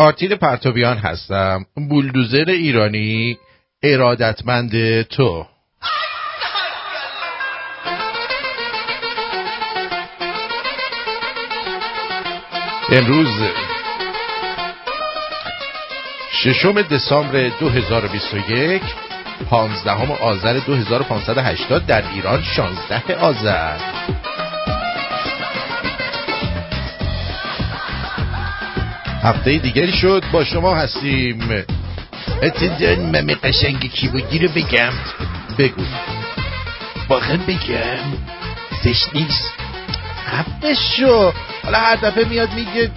آرتین پرتویان هستم. بولدوزر ایرانی ارادتمند تو. امروز ششم دسامبر 2021 پانزدهم آذر 2580 در ایران 16 آذر. هفته دیگری شد. با شما هستیم. اتدان ممه قشنگ کی بودی رو بگم. بگو. واقعا بگم. زشت نیست. خفه شو حالا هر دفعه میاد میگه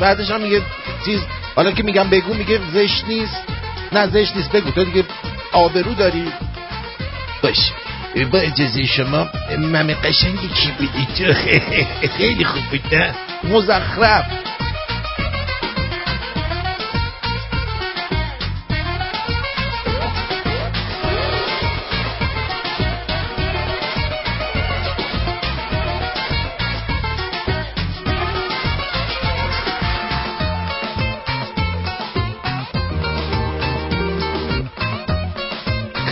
بعدش هم میگه چیز. حالا که میگم بگو میگه زشت نیست. نه زشت نیست. بگو. تو دیگه آبرو داری. باش. با اجازه شما ممه قشنگی کی بودی تو؟ خیلی خوب بود نه؟ مزخرف.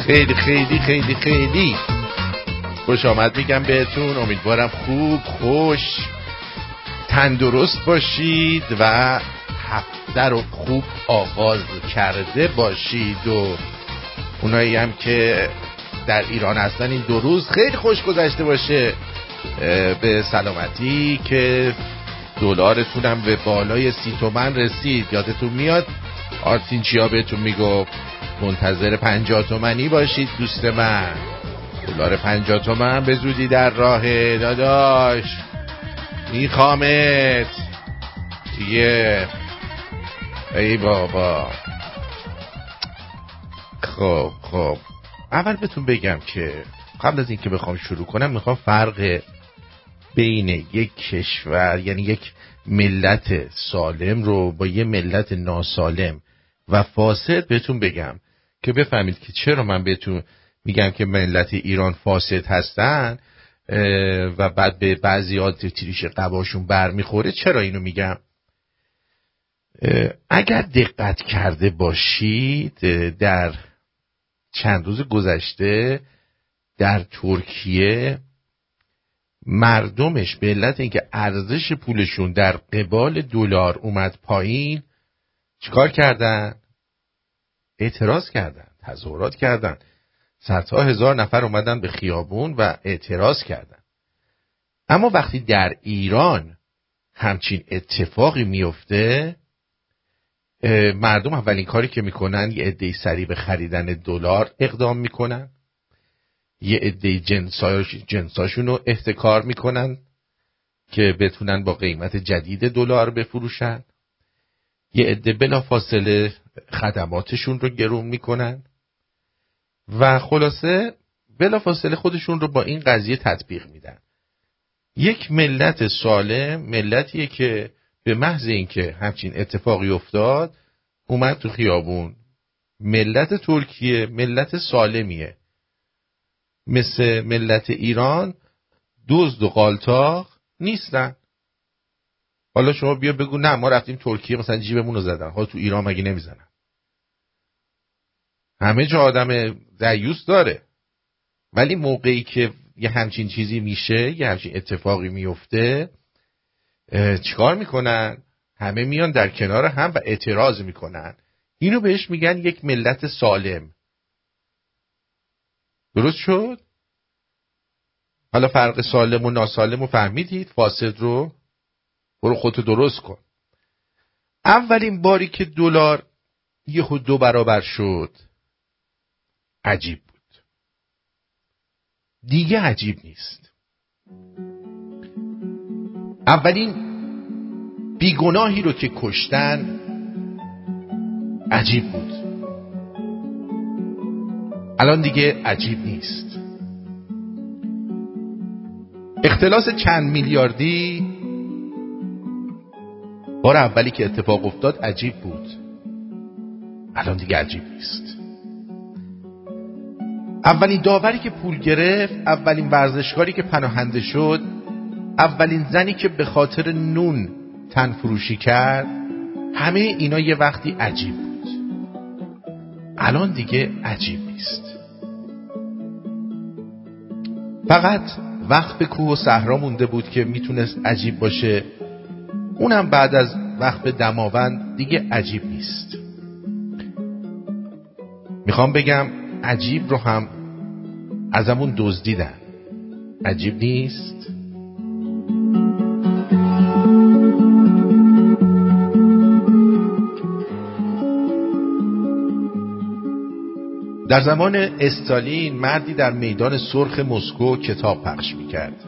خیلی خیلی خیلی خیلی. خوش آمد میگم بهتون. امیدوارم خوب خوش تندرست باشید و هفته رو خوب آغاز کرده باشید و اونایی هم که در ایران هستن این دو روز خیلی خوش گذشته باشه. به سلامتی که دلارتونم به بالای سی تومن رسید. یادتون میاد؟ آرتین چیا بهتون می‌گفت؟ منتظر پنجاه تومنی باشید دوست من. دلار پنجاه تومن به زودی در راه داداش. میخوامت دیگه. ای بابا. خب خب. اول بهتون بگم که قبل از اینکه بخوام شروع کنم می‌خوام فرق بین یک کشور یعنی یک ملت سالم رو با یه ملت ناسالم و فاسد بهتون بگم. که بفهمید که چرا من بهتون میگم که ملت ایران فاسد هستن و بعد به بعضی ها تریش قباشون برمیخوره چرا اینو میگم؟ اگر دقت کرده باشید در چند روز گذشته در ترکیه مردمش به علت اینکه ارزش پولشون در قبال دلار اومد پایین چیکار کردن؟ اعتراض کردن تظاهرات کردن صدها هزار نفر اومدن به خیابون و اعتراض کردن اما وقتی در ایران همچین اتفاقی میفته مردم اولین کاری که می‌کنن یه عده سریع به خریدن دلار اقدام می‌کنن. یه عده جنساشون رو احتکار می‌کنن که بتونن با قیمت جدید دلار بفروشن. یه عده بلافاصله خدماتشون رو گرون می‌کنن. و خلاصه بلافاصله خودشون رو با این قضیه تطبیق میدن. یک ملت سالم ملتیه که به محض اینکه همچین اتفاقی افتاد اومد تو خیابون. ملت ترکیه ملت سالمیه. مثل ملت ایران دزد و قالتاق نیستن. حالا شما بیا بگو نه ما رفتیم ترکیه مثلا جیبمون رو زدن. حالا تو ایران مگه نمی‌زنن؟ همه جا آدم دیوس داره. ولی موقعی که یه همچین چیزی میشه یه همچین اتفاقی میفته چیکار می‌کنن؟ همه میان در کنار هم و اعتراض می‌کنن. اینو بهش میگن یک ملت سالم. درست شد؟ حالا فرق سالم و ناسالم رو فهمیدید؟ فاسد رو؟ برو خودتو درست کن. اولین باری که دلار یهو دو برابر شد عجیب بود. دیگه عجیب نیست. اولین بیگناهی رو که کشتن عجیب بود. الان دیگه عجیب نیست. اختلاس چند میلیاردی بار اولی که اتفاق افتاد عجیب بود. الان دیگه عجیب نیست. اولین داوری که پول گرفت اولین ورزشکاری که پناهنده شد اولین زنی که به خاطر نون تن فروشی کرد همه اینا یه وقتی عجیب بود. الان دیگه عجیب نیست. فقط وقت به کوه و صحرا مونده بود که می‌تونست عجیب باشه. اونم بعد از وقت به دماوند دیگه عجیب نیست. می‌خوام بگم عجیب رو هم ازمون دزدیدن. عجیب نیست؟ در زمان استالین مردی در میدان سرخ مسکو کتاب پخش می‌کرد.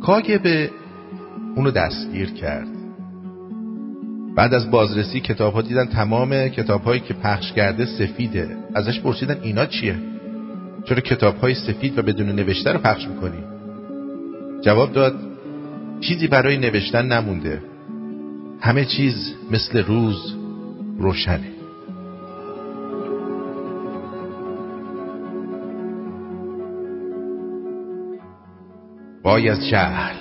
کاگبه اونو دستگیر کرد. بعد از بازرسی کتاب ها دیدن تمام کتاب هایی که پخش کرده سفیده. ازش پرسیدن اینا چیه؟ چرا کتاب های سفید و بدون نوشته رو پخش می‌کنی. جواب داد چیزی برای نوشتن نمونده. همه چیز مثل روز روشنه. وای از جهل.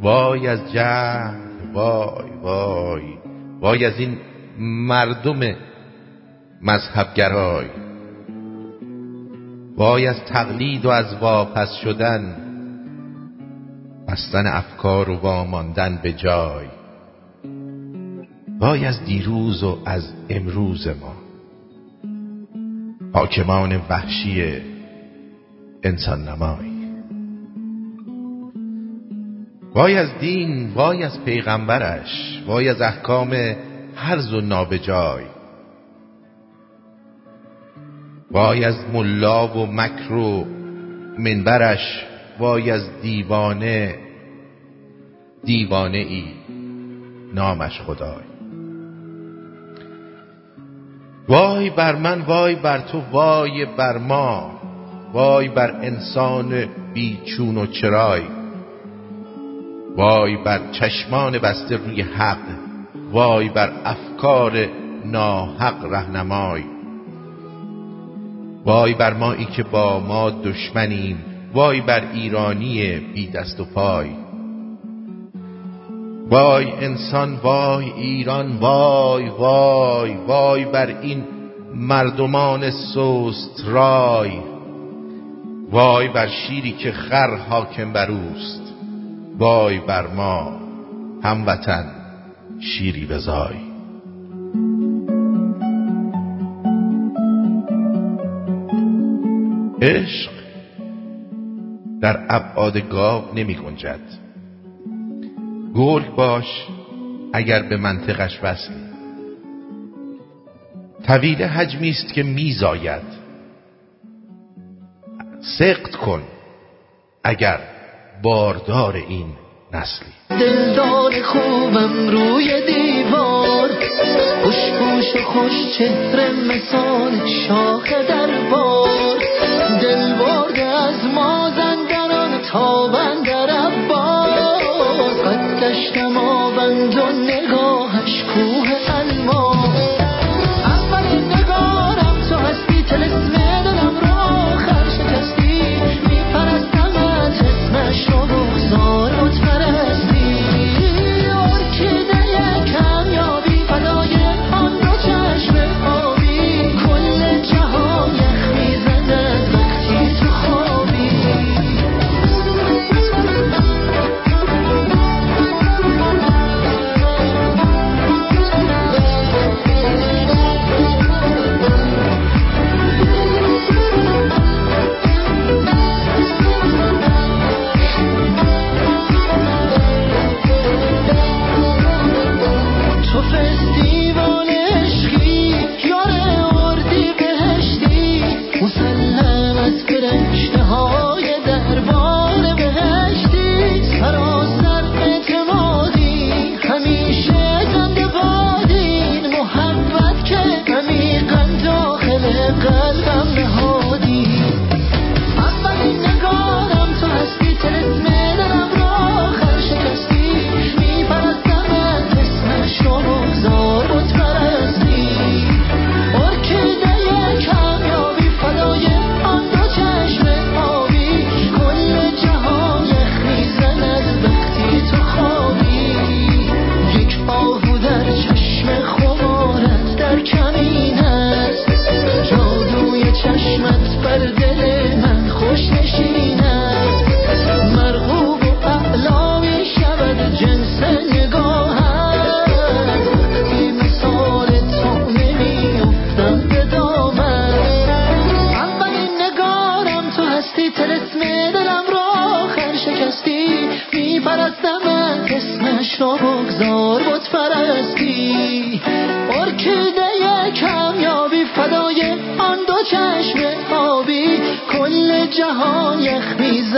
وای از جهل. وای وای. وای از این مردم مذهبگرای. وای از تقلید و از واپس شدن بستن افکار و واماندن به جای. وای از دیروز و از امروز ما. حاکمان وحشی انسان نمای وای از دین وای از پیغمبرش وای از احکام هرز و نابجای. وای از ملا و مکر و منبرش وای از دیوانه دیوانه ای نامش خدای. وای بر من وای بر تو وای بر ما وای بر انسان بیچون و چرای. وای بر چشمان بسته روی حق وای بر افکار ناحق رهنمای. وای بر مایی که با ما دشمنیم وای بر ایرانی بی دست و پای. وای انسان وای ایران وای وای وای بر این مردمان سوست رای. وای بر شیری که خر حاکم بر اوست وای بر ما هموطن شیری بزای. عشق در ابعاد گاو نمی گنجد. گرگ باش اگر به منطقش وصلی طویل حجمی است که میزاید سقط کن اگر باردار این نسلی دلدار خوبم روی دیوار. خوش و خوش چهره مثال شاخ دربار. don't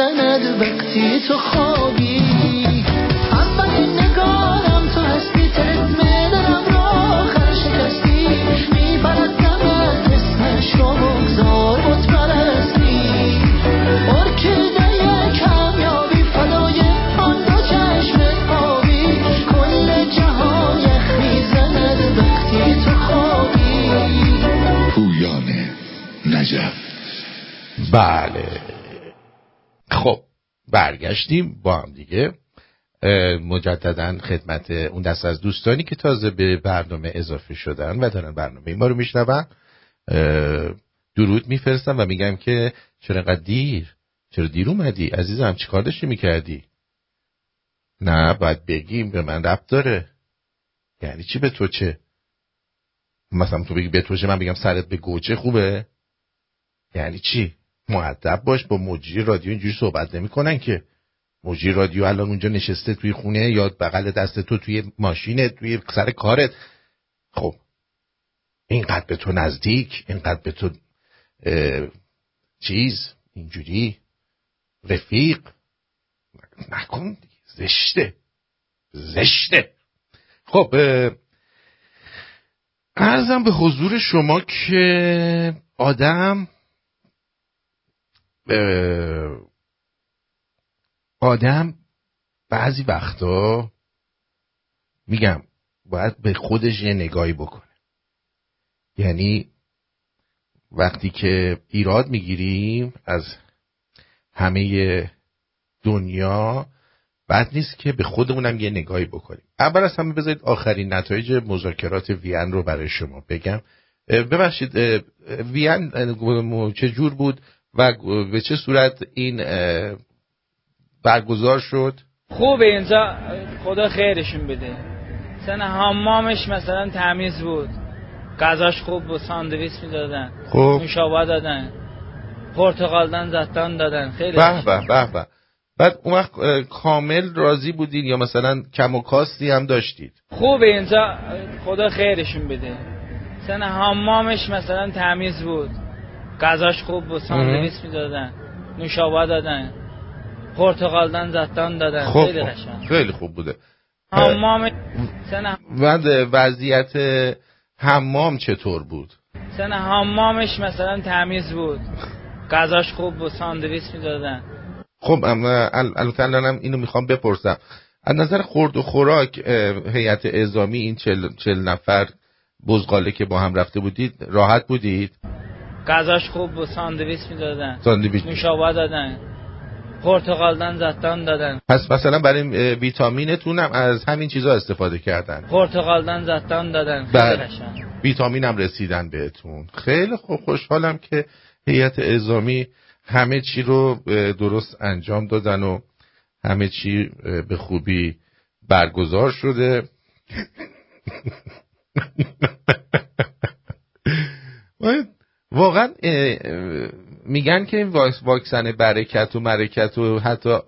می‌زند وقتی تو خوابی. اولین نگارم تو هستی ترزم دلم را آخر شکستی. میپرستم اسمش رو بگذار بود پرستی ارکیده کمیابی فدای آن دو چشم آبی. کل جهان می‌زند وقتی تو خوابی. پویان نجف. بله. خب برگشتیم با هم دیگه. مجددا خدمت اون دست از دوستانی که تازه به برنامه اضافه شدن و دارن برنامه ما رو میشنون. درود میفرستم و میگم که چرا انقدر دیر؟ چرا دیر اومدی؟ عزیزم چیکار داشتی می‌کردی؟ نه باید بگیم به من ربط داره. یعنی چی به تو چه؟ مثلا تو بگی به تو چه من بگم سرت به گوچه خوبه. یعنی چی؟ معدب باش با مجری رادیو اینجوری صحبت نمی‌کنن که. مجری رادیو الان اونجا نشسته توی خونه یا بغل دست تو توی ماشین توی سر کارت. خب اینقدر به تو نزدیک اینقدر به تو چیز اینجوری رفیق. نکن. زشته زشته. خب ارزم به حضور شما که آدم آدم بعضی وقتا میگم باید به خودش یه نگاهی بکنه. یعنی وقتی که ایراد می‌گیریم از همه دنیا بد نیست که به خودمونم یه نگاهی بکنیم. اول از همه بذارید آخرین نتایج مذاکرات وین رو برای شما بگم. ببخشید وین چه جور بود؟ و به چه صورت این برگزار شد؟ خوبه اینجا خدا خیرشون بده. سن حمامش مثلا تمیز بود. غذاش خوب بود ساندویچ می‌دادن. خب. نوشابه دادن. پرتقالدان زتان دادن. خیلی به به به به. بعد اون وقت کامل راضی بودین یا مثلا کم و کاستی هم داشتید؟ خوبه اینجا خدا خیرشون بده. سن حمامش مثلا تمیز بود. غذاش خوب بود ساندویچ می‌دادن نوشابه دادن پرتقالدان زتان دادن خب خیلی خب. قشنگ. خیلی خوب بوده. حمام بعد وضعیت حمام چطور بود؟ سن حمامش مثلا تمیز بود. غذاش خوب بود ساندویچ می‌دادن. خب ام- ال- البته الانم اینو می‌خوام بپرسم. از نظر خورد و خوراک هیئت اعزامی این چل, چل نفر بزغاله که با هم رفته بودید راحت بودید؟ غذاش خوب بود ساندویچ می‌دادن ساندویچ. نوشابه دادن پرتقالدان زتان دادن. پس مثلا برای ویتامینتون هم از همین چیزا استفاده کردن. پرتقالدان زتان دادن. خیلی بله. ویتامین هم رسیدن بهتون. خیلی خوب خوشحالم که هیئت اعزامی همه چی رو درست انجام دادن و همه چی به خوبی برگزار شده. واقعا میگن که این واکس- واکسن برکت و مرکت و حتی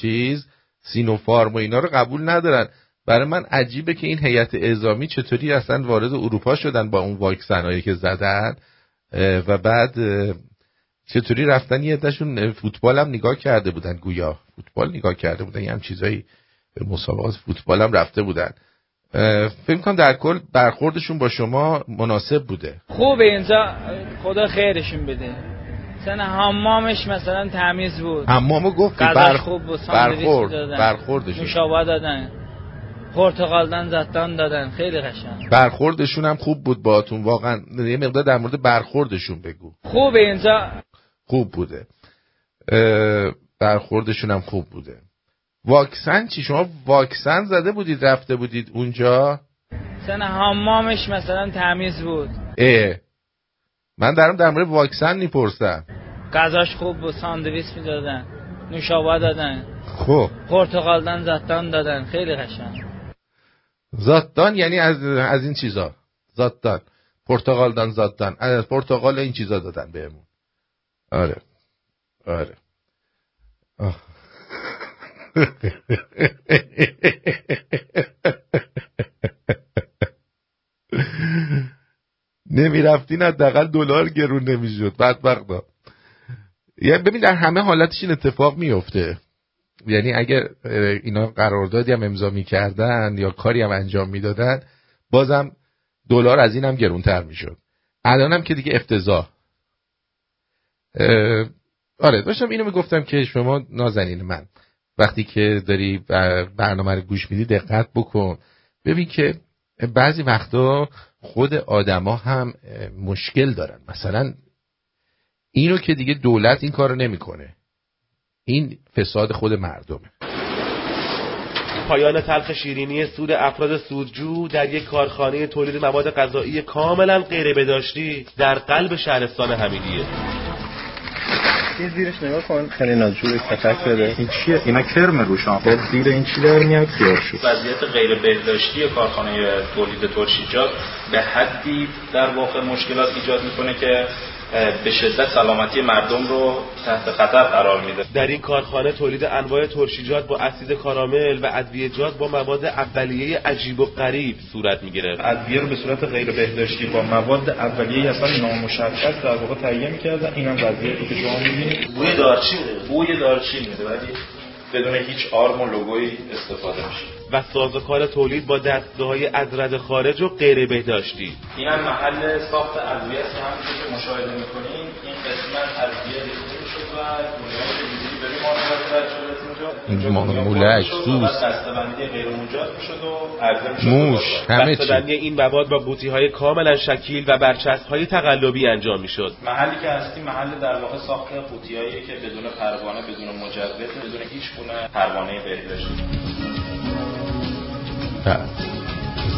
چیز سینوفارم و اینا رو قبول ندارن. برای من عجیبه که این هیئت اعزامی چطوری اصلا وارد اروپا شدن با اون واکسن هایی که زدن و بعد چطوری رفتن یه عدهشون فوتبال هم نگاه کرده بودن گویا فوتبال نگاه کرده بودن یه هم چیزایی به مسابقات فوتبال هم رفته بودن. فکر کنم در کل برخوردشون با شما مناسب بوده. خوبه اینجا خدا خیرشون بده. سن حمامش مثلا تمیز بود. حمامو غذاش بر... خوب بود برخورد می‌دادن برخوردشون. نوشابه دادن. پرتقالدان زتان دادن. خیلی قشنگ. برخوردشون هم خوب بود باهاتون واقعا یه مقدار در مورد برخوردشون بگو. خوبه اینجا. خوب بوده. برخوردشون هم خوب بوده. واکسن چی؟ شما واکسن زده بودید رفته بودید اونجا؟ سن حمامش مثلا تمیز بود. اه. من دارم در مورد واکسن می‌پرسم. غذاش خوب بود ساندویچ می‌دادن نوشابه دادن. خب. پرتقالدان زتان دادن خیلی قشنگ. زاتدان یعنی از از این چیزا؟ زاتدان پرتغال دان زاتدان از پرتغال این چیزا دادن بهمون. آره. آره. آه. نمی‌رفتین حداقل دلار گرون نمی‌شد. بدبختا یعنی ببین در همه حالتش این اتفاق میفته یعنی اگر اینا قراردادی هم امضا می‌کردن یا کاری هم انجام می‌دادن بازم دلار از این هم گرونتر می‌شد. الان هم که دیگه افتضاح. آره داشتم اینو می‌گفتم که شما نازنین من. وقتی که داری برنامه رو گوش میدی دقت بکن. ببین که بعضی وقتا خود آدما هم مشکل دارن. مثلا اینو که دیگه دولت این کارو نمی‌کنه. این فساد خود مردمه. پایان تلخ شیرینی سود افراد سودجو در یک کارخانه تولید مواد غذایی کاملا غیر بداشتی در قلب شهرستان حمیدیه. یه زیرش نگاه کن. خیلی ناجور تفک بده این چیه؟ اینا کرم روشان خب زیر این چی در میاد؟ خیار شد وضعیت غیر بهداشتی کارخانه تولید ترشیجات به حدی در واقع مشکلات ایجاد می‌کنه که به شدت سلامتی مردم رو تحت خطر قرار میده. در این کارخانه تولید انواع ترشیجات با اسید کارامل و ادویه‌جات با مواد اولیه عجیب و غریب صورت می‌گیره. ادویه رو به صورت غیر بهداشتی با مواد اولیه اصلا نامشخص در واقع تهیه می‌کردن. اینم وضعیتی که شما می‌بینید. بوی دارچین بوی دارچین میده ولی بدون هیچ آرم و لوگویی استفاده میشه. و سازوکار تولید با دستگاه از رد خارج و غیر بهداشتی. این هم محل ساخت ادویه است. که مشاهده می‌کنیم این قسمت ادویه ریخته شد و مولش سوس. دستبندی غیر مجاز می‌شد و عرضه می‌شد موش همه چی. دستبندی این مواد با بوتی های کاملا شکیل و برچسب های تقلبی انجام می‌شد. محلی که هستیم محل در واقع ساخت قوطیایی که بدون پروانه بدون مجوز بدون هیچ گونه پروانه بهداشتی.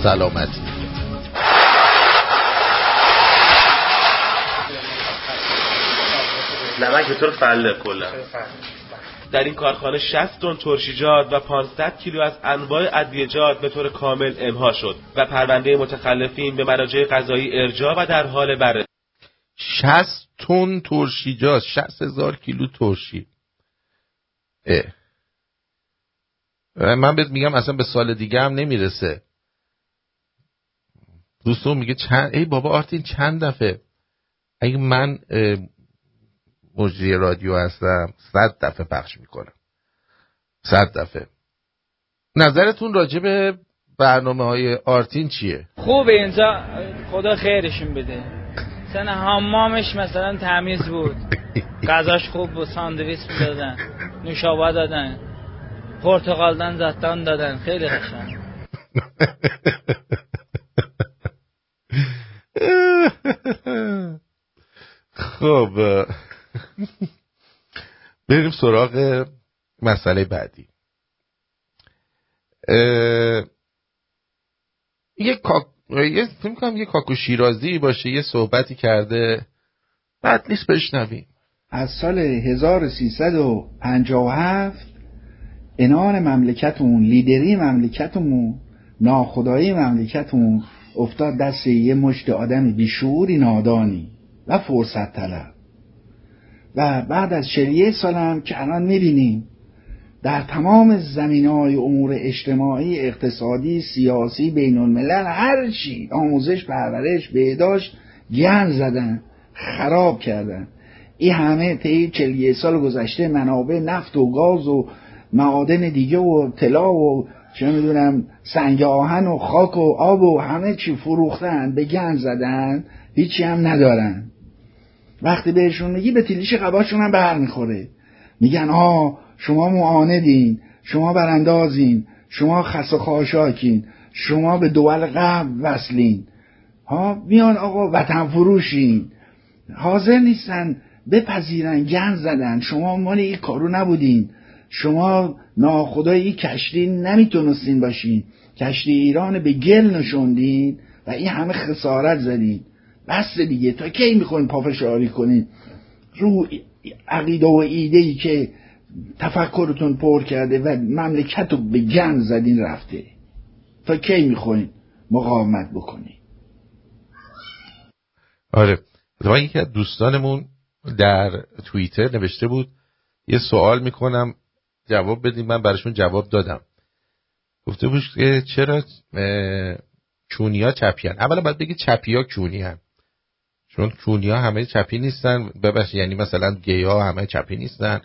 سلامتی. نمک به طور فله کلا. در این کارخانه 60 تن ترشیجات و 500 کیلو از انواع ادویه‌جات به طور کامل امها شد و پرونده متخلفین به مراجع قضایی ارجاع و در حال بررسی 60 تن ترشیجات 60 هزار کیلو ترشی. اه. من بهت میگم اصلا به سال دیگه هم نمی‌رسه. دوستون میگه چند ای بابا آرتین چند دفعه؟ اگه من مجری رادیو هستم صد دفعه پخش می‌کنم. صد دفعه. نظرتون راجع به برنامه های آرتین چیه؟ خوبه اینجا خدا خیرشون بده. سن حمامش مثلا تمیز بود. غذاش خوب بود ساندویچ می‌دادن نوشابه دادن. پرتقالدن زتان دادن. خیلی قشنگ. خب بریم سراغ مسئله بعدی. یه کاک... یه کنم یه کاکو شیرازی باشه یه صحبتی کرده. بعد نیست بشنویم. از سال 1357 انان مملکتمون لیدری مملکتمون ناخدایی مملکتمون افتاد دست یه مشت آدم بیشوری نادانی و فرصت طلب و بعد از چلیه سالم که الان می‌بینیم در تمام زمین های امور اجتماعی اقتصادی سیاسی بین الملل هر چی آموزش پرورش بهداشت گن زدن خراب کردن. این همه طی چلیه سال گذشته منابع نفت و گاز و معادن دیگه و طلا و چه می‌دونم سنگ آهن و خاک و آب و همه چی فروختن به گن زدن هیچی هم ندارن. وقتی بهشون میگی به تیلیش قباشون هم بر می‌خوره میگن آه شما معاندین شما براندازین شما خس و خاشاکین شما به دول قبل وصلین. ها میان آقا وطن فروشین. حاضر نیستن بپذیرن گن زدن. شما مال این کارو نبودین. شما ناخدایی کشتی نمی‌تونستین باشین. کشتی ایران به گل نشوندین و این همه خسارت زدین. بس دیگه تا کی می‌خواین پافشاری کنین؟ رو عقیده و ایده ای که تفکرتون پر کرده و مملکت رو به گن زدین رفته. تا کی می‌خواین مقاومت بکنین؟ آره. یکی دوستانمون در توییتر نوشته بود یه سوال می‌کنم. جواب بدیم. من براشون جواب دادم. گفته بود که چرا چونیا چپیان؟ اولا باید بگی چپیا کونی چون کونیا همه چپی نیستن. ببخشید یعنی مثلا گیا همه چپی نیستن.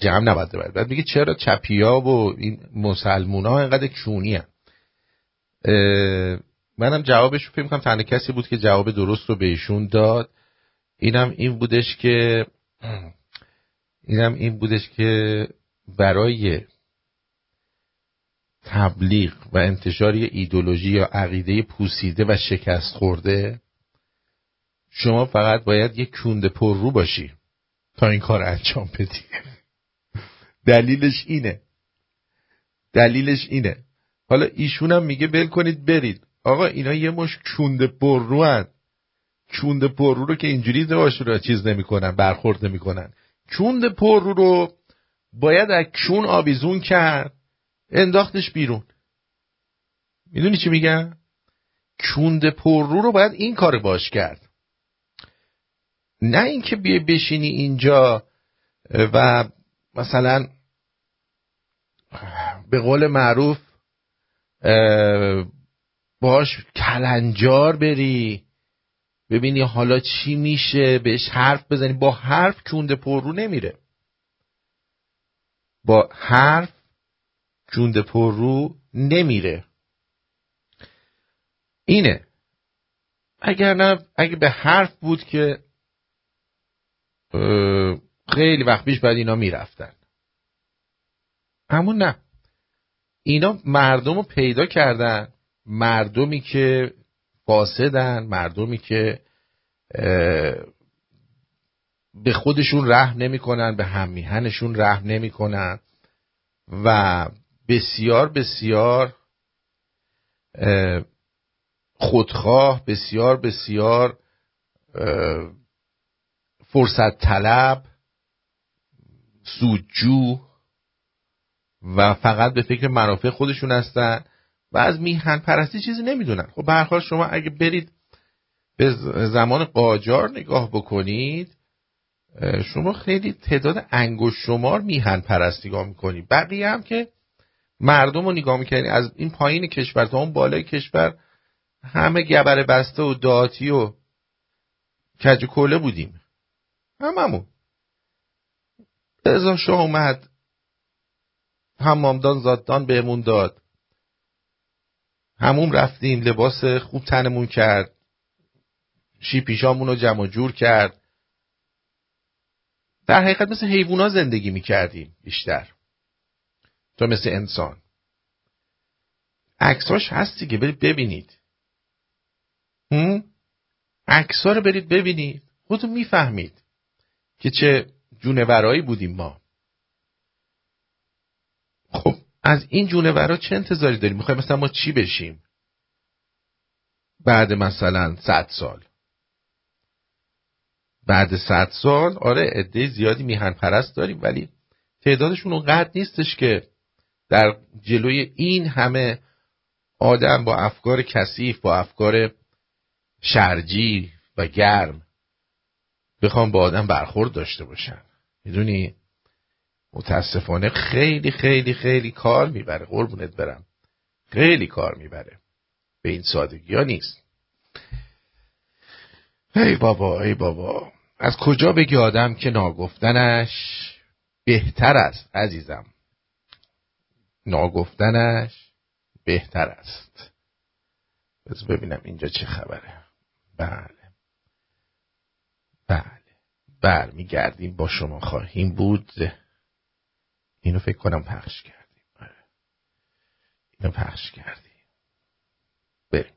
جمع نباید باید بعد بگی چرا چپیا و این مسلمونا اینقدر کونی هم. منم جوابش رو کنم تنها کسی بود که جواب درست رو بهشون داد. اینم این بودش که اینم این بودش که برای تبلیغ و انتشار یه ایدولوژی یا عقیده پوسیده و شکست خورده شما فقط باید یک کونده پر رو باشی تا این کار انجام بدی. دلیلش اینه. دلیلش اینه. حالا ایشون هم میگه بل کنید برید. آقا اینا یه مش کونده پر رو هن. کونده پر رو رو که اینجوری باشه رو چیز نمی‌کنن برخورد نمی‌کنن. کونده پر رو رو باید از کون آویزون کرد انداختش بیرون. می‌دونی چی میگم؟ کونده پر رو رو باید این کار باش کرد. نه اینکه بیای بشینی اینجا و مثلا به قول معروف باش کلنجار بری. ببینی حالا چی میشه بهش حرف بزنی. با حرف کونده پر رو نمیره. با حرف کونده پر رو نمیره. اینه. اگر نه اگه به حرف بود که خیلی وقت پیش بعد اینا می‌رفتن. اما نه. اینا مردم رو پیدا کردن. مردمی که فاسدن مردمی که به خودشون رحم نمی‌کنن به هممیهنشون رحم نمی‌کنن و بسیار بسیار خودخواه بسیار بسیار فرصت طلب سودجو و فقط به فکر منافع خودشون هستن. و از میهن پرستی چیزی نمی‌دونن. خب به شما اگه برید به زمان قاجار نگاه بکنید شما خیلی تعداد انگوش شمار میهن پرستی نگاه می‌کنید بقیه هم که مردم رو نگاه می‌کنید از این پایین کشور تا اون بالای کشور همه گبر بسته و داتی و کج کله بودیم. هممون. ازا شاه اومد حمامدان زاددان بهمون داد. همون رفتیم لباس خوب تنمون کرد شی پیشامون رو جمع جور کرد. در حقیقت مثل حیوونا زندگی می‌کردیم بیشتر. تا مثل انسان. عکساش هستی که برید ببینید. عکسا رو برید ببینید. خودتون می‌فهمید که چه جونورایی بودیم ما. خب از این جونورا چه انتظاری داریم؟ می‌خوایم مثلا ما چی بشیم؟ بعد مثلا صد سال. بعد صد سال آره عده زیادی میهن پرست داریم ولی تعدادشون اونقدر نیستش که در جلوی این همه آدم با افکار کثیف با افکار شرجی و گرم بخوام با آدم برخورد داشته باشن می‌دونی؟ متاسفانه خیلی خیلی خیلی کار می‌بره. قربونت برم. خیلی کار می‌بره. به این سادگی ها نیست. ای بابا ای بابا. از کجا بگی آدم که ناگفتنش بهتر است عزیزم؟ ناگفتنش بهتر است. بذار ببینم اینجا چه خبره. بله. بله. برمیگردیم. با شما خواهیم بود. اینو فکر کنم پخش کردیم. آره. اینو پخش کردیم. بریم.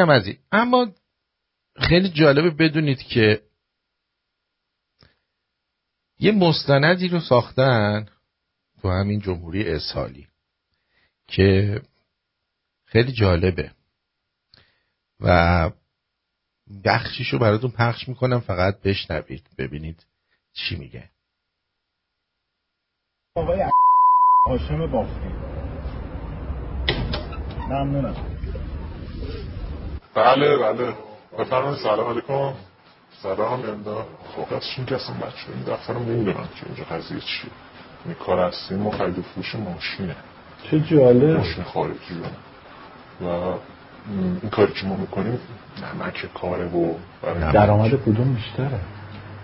اینم از این. اما خیلی جالبه بدونید که یه مستندی رو ساختن تو همین جمهوری اسحالی که خیلی جالبه. و بخشیشو براتون پخش می‌کنم فقط بشنوید ببینید چی میگه. آقای هاشم بافتی ممنونم. بله بله. بفرمایید سلام علیکم. سلام امدا خب ازشون که اصلا بچه این دفتر رو نمی‌دونم که اینجا قضیه چیه. این کار هستیم ما خرید و فروش ماشینه. چه جالب. ماشین خارجی و این کاری که ما می‌کنیم نمک کاره و درآمد کدوم بیشتره؟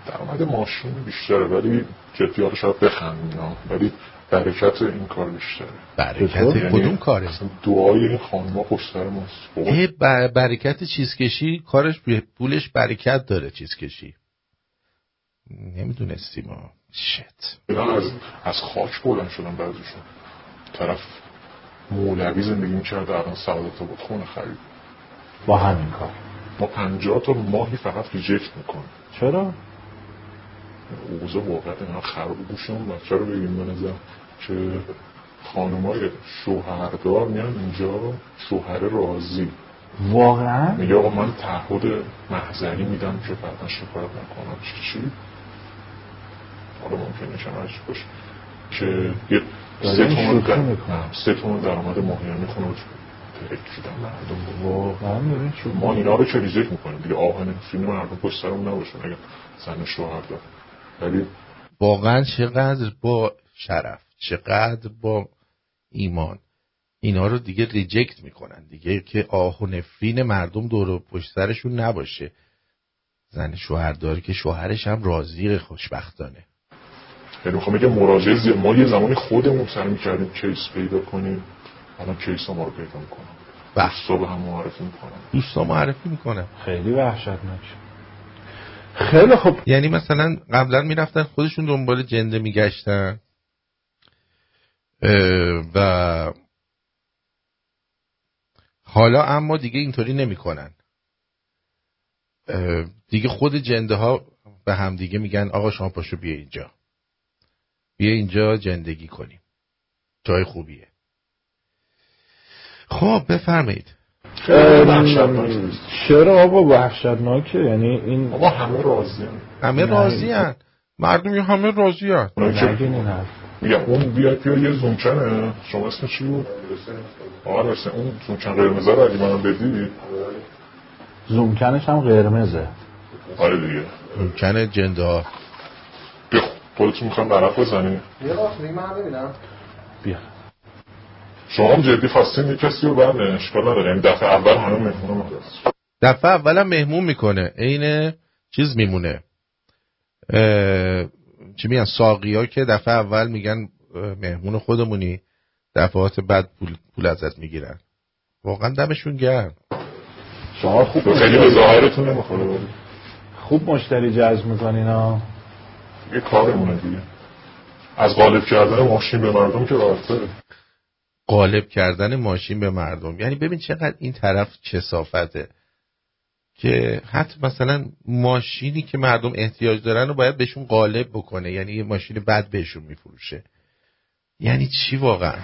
درآمد ماشین بیشتره ولی جدی ها شاید بخندیم ولی برکت این کار بیشتره. برکت یعنی کدوم کاره؟ دعای این خانم پشت سر ماست. بر برکت چیزکشی کارش پولش برکت داره چیزکشی. نمی‌دونستی ما شت. از از خاک بلند شدن بعضیشون. طرف مولوی زندگی می‌کرده الان سعادت بود. خونه خرید. با همین کار. ما پنجاه تا ماهی فقط ریجکت می‌کنیم. چرا؟ اوضاع واقعا اینا خراب گوشم بچه رو بگیم به نظر. که خانمای شوهردار میان اینجا شوهر راضی واقعا؟ میگه آقا من تعهد محضری میدم که بعدا شکایت نکنم. چی چی؟ حالا ممکنه چه باشه. که یه سه تومن در... سه تومن درآمد ماهیانه خونه ترکیدن مردم. واقعا ما اینا رو چه reject می‌کنیم. دیگه آه و نفرین مردم پشت سرمون نباشه. اگر زن شوهر دار ولی واقعا چقدر با شرف. چقدر با ایمان. اینا رو دیگه reject می‌کنن دیگه که آه و نفرین مردم دور پشت سرشون نباشه. زن شوهرداری که شوهرش هم راضی خوشبختانه. یعنی می‌خوام بگم مراجعه زیاد ما یه زمانی خودمون سعی می‌کردیم case پیدا کنیم الان کیس ما رو پیدا می‌کنم. دوستا به هم معرفی می‌کنم. دوستا معرفی می‌کنم. خیلی وحشتناک. خیلی خوب یعنی مثلا قبلا می‌رفتن خودشون دنبال جنده میگشتن. و حالا اما دیگه اینطوری نمی‌کنن. دیگه خود جنده ها به هم دیگه میگن آقا شما پاشو بیا اینجا. بیا اینجا زندگی کنیم. جای خوبیه. خب بفرمایید. چرا آقا وحشتناکه. یعنی این آقا همه راضی همه راضی هن. مردم همه راضی هن میگم اون بی آی یه زومچنه. شما اسم چی بود؟ آقا رسه اون زومچن قرمزه رو اگه منم بدی زومچنش هم قرمزه. آره دیگه. زومچن جنده ها بیا خودتون می‌خوام برف بزنی یه راست من ببینم. بیا. شما هم جدی خواستین یه کسی رو برده اشکال نداره. این دفعه اول همه مهمون دفعه اولم مهمون می‌کنه. عین چیز میمونه. چی میگن ساقی ها که دفعه اول میگن مهمون خودمونی دفعات بعد پول, پول ازت می‌گیرن. واقعا دمشون گرم. شما خوب خیلی به ظاهرتون نمی‌خوره. خوب مشتری جذب می‌کنین ها؟ یه کارمونه دیگه. از غالب کردن ماشین به مردم که راحته غالب کردن ماشین به مردم. یعنی ببین چقدر این طرف کسافته. که حتی مثلا ماشینی که مردم احتیاج دارن رو باید بهشون غالب بکنه. یعنی یه ماشین بد بهشون میفروشه. یعنی چی واقعا؟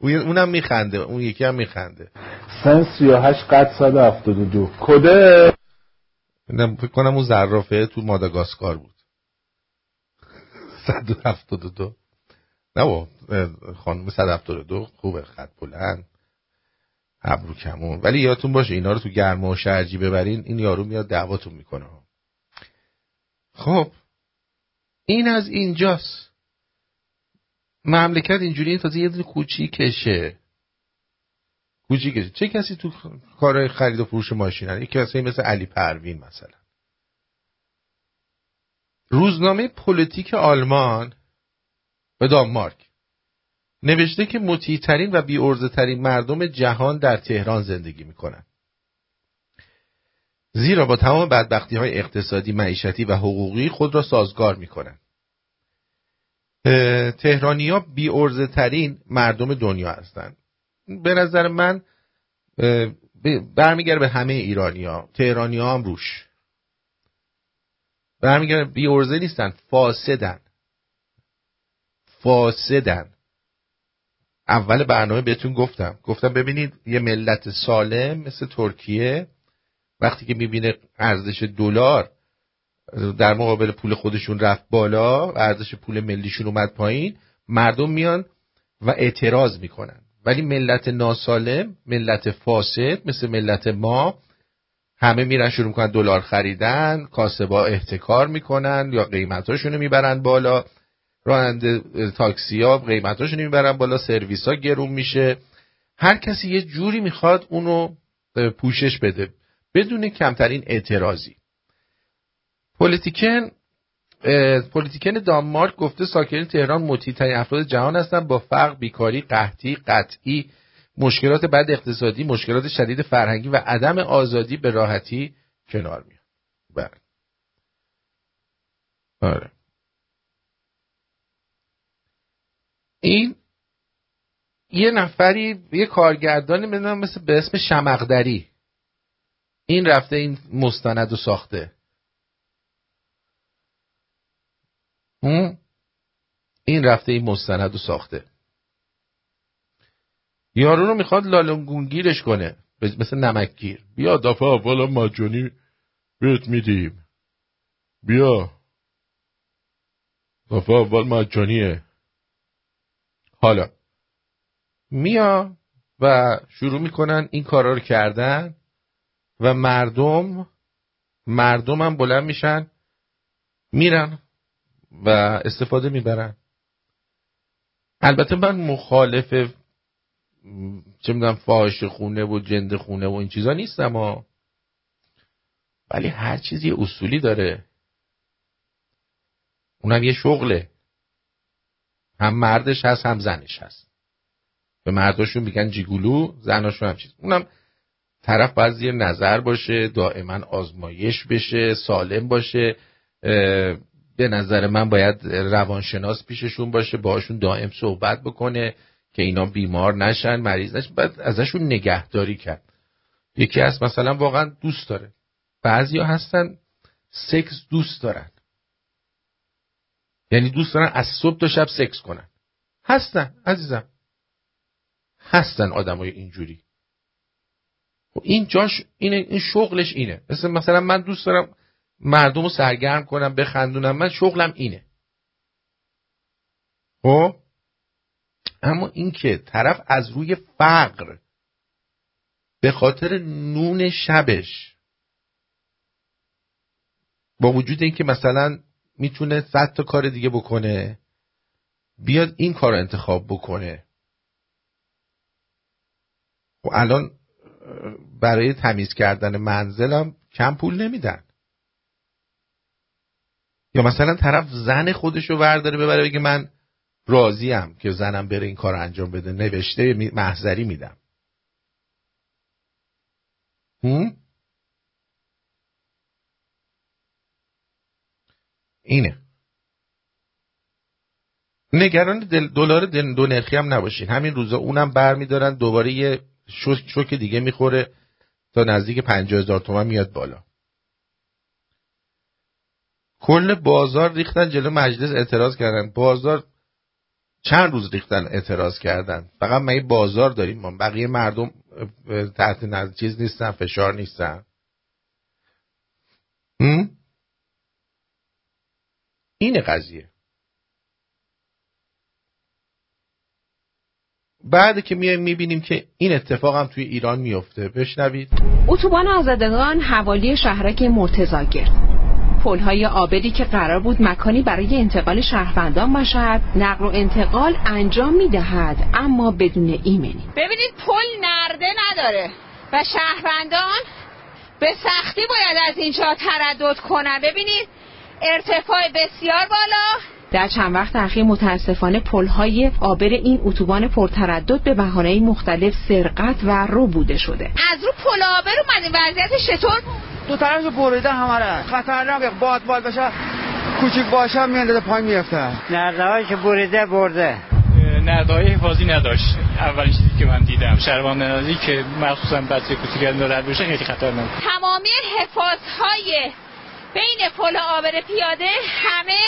اونم میخنده. اون یکی هم میخنده. سن 38 قد 172 کده؟ فکر کنم اون زرافه تو ماداگاسکار بود. 172 نه با خانم 172 خوبه خط بلند. ابرو کمون ولی یادتون باشه اینا رو تو گرما و شرجی ببرین این یارو میاد دعواتون می‌کنه. خب این از اینجاست. مملکت اینجوری تازه یه دونه کوچیکشه. کوچیکشه. چه کسی تو کار خرید و فروش ماشین یک کسی مثل علی پروین مثلا. روزنامه پلیتیک آلمان به دانمارک. نوشته که مطیعترین و بی‌عرضه ترین مردم جهان در تهران زندگی می‌کنند. زیرا با تمام بدبختی های اقتصادی، معیشتی و حقوقی خود را سازگار می‌کنند. تهرانی ها بیارزه ترین مردم دنیا هستند. به نظر من برمیگرده به همه ایرانی ها تهرانی ها هم روش برمیگرده بی ارزه نیستن فاسدن فاسدن اول برنامه بهتون گفتم. گفتم ببینید یه ملت سالم مثل ترکیه وقتی که می‌بینه ارزش دلار در مقابل پول خودشون رفت بالا ارزش پول ملیشون اومد پایین مردم میان و اعتراض می‌کنن. ولی ملت ناسالم ملت فاسد مثل ملت ما همه میرن شروع می‌کنن دلار خریدن کاسبا احتکار می‌کنن یا قیمتاشونو می‌برن بالا. راننده تاکسی ها قیمتاشونو می‌برن بالا سرویس ها گرون میشه. هر کسی یه جوری می‌خواد اونو پوشش بده بدون کمترین اعتراضی. پولیتیکن پولیتیکن دانمارک گفته ساکنین تهران مطیع افراد جهان هستند. با فقر بیکاری قحطی قطعی مشکلات بد اقتصادی مشکلات شدید فرهنگی و عدم آزادی به راحتی کنار میان بله. آره. این یه نفری یه کارگردانی بدونم مثل به اسم شمقدری این رفته این مستند رو ساخته. این رفته این مستند رو ساخته. یارو رو می‌خواد لالونگونگیرش کنه. مثل نمکگیر بیا دفعه اول مجانی بهت میدیم. بیا. دفعه اول مجانیه. حالا میا و شروع می‌کنن این کارا رو کردن و مردم مردم هم بلند میشن میرن و استفاده می‌برن. البته من مخالف چه می‌دونم فاحش خونه و جند خونه و این چیزا نیستم ها. ولی هر چیزی اصولی داره. اونم یه شغله. هم مردش هست هم زنش هست. به مرداشون میگن جیگولو زناشون هم چیز. اونم طرف باید یه نظر باشه دائما آزمایش بشه سالم باشه. به نظر من باید روانشناس پیششون باشه باهاشون دائم صحبت بکنه که اینا بیمار نشن مریض نشن. بعد ازشون نگهداری کرد. یکی از مثلا واقعا دوست داره. بعضیا هستن سکس دوست دارن. یعنی دوست دارن از صبح تا شب سکس کنن. هستن عزیزم. هستن آدمای اینجوری. خب این جاش اینه این شغلش اینه. مثل مثلا من دوست دارم مردم رو سرگرم کنم بخندونم. من شغلم اینه. خب؟ اما اینکه طرف از روی فقر به خاطر نون شبش با وجود اینکه مثلا می‌تونه صد تا کار دیگه بکنه. بیاد این کار انتخاب بکنه. و خب الان برای تمیز کردن منزلم کم پول نمیدن. یا مثلا طرف زن خودش رو ورداره ببره بگه من راضیم که زنم بره این کار انجام بده. نوشته محضری میدم. اینه. نگران دلار دو نرخی هم نباشین. همین روزا اونم بر میدارن دوباره یه شوک دیگه می‌خوره تا نزدیک پنجاه هزار تومن میاد بالا. کل بازار ریختن جلو مجلس اعتراض کردن. بازار چند روز ریختن اعتراض کردن؟ فقط ما بازار داریم. ما بقیه مردم تحت چیز نیستن فشار نیستن. این قضیه. بعد که میایم می‌بینیم که این اتفاق هم توی ایران میفته بشنوید. اتوبان آزادگان حوالی شهرک مرتزاگر پلهای آبدی که قرار بود مکانی برای انتقال شهروندان باشد نقل و انتقال انجام می‌دهد اما بدون ایمنی. ببینید پل نرده نداره و شهروندان به سختی باید از اینجا تردد کنن. ببینید ارتفاع بسیار بالا. در چند وقت اخیر متاسفانه پلهای آبر این اتوبان پرتردد به بهانه مختلف سرقت و رو بوده شده. از رو پل آبر اومدیم. وضعیت چطور؟ دو طرف بریده همه را خطرناک. باد باد بشه کوچیک باشه میاندازه پای میفته نرده که بریده برده. نردهای حفاظی نداشت. اولین چیزی که من دیدم شروان نازی که مخصوصا بچه کوچیک دارد بشه خیلی خطرناک. تمامی حفاظهای بین پل آبر پیاده همه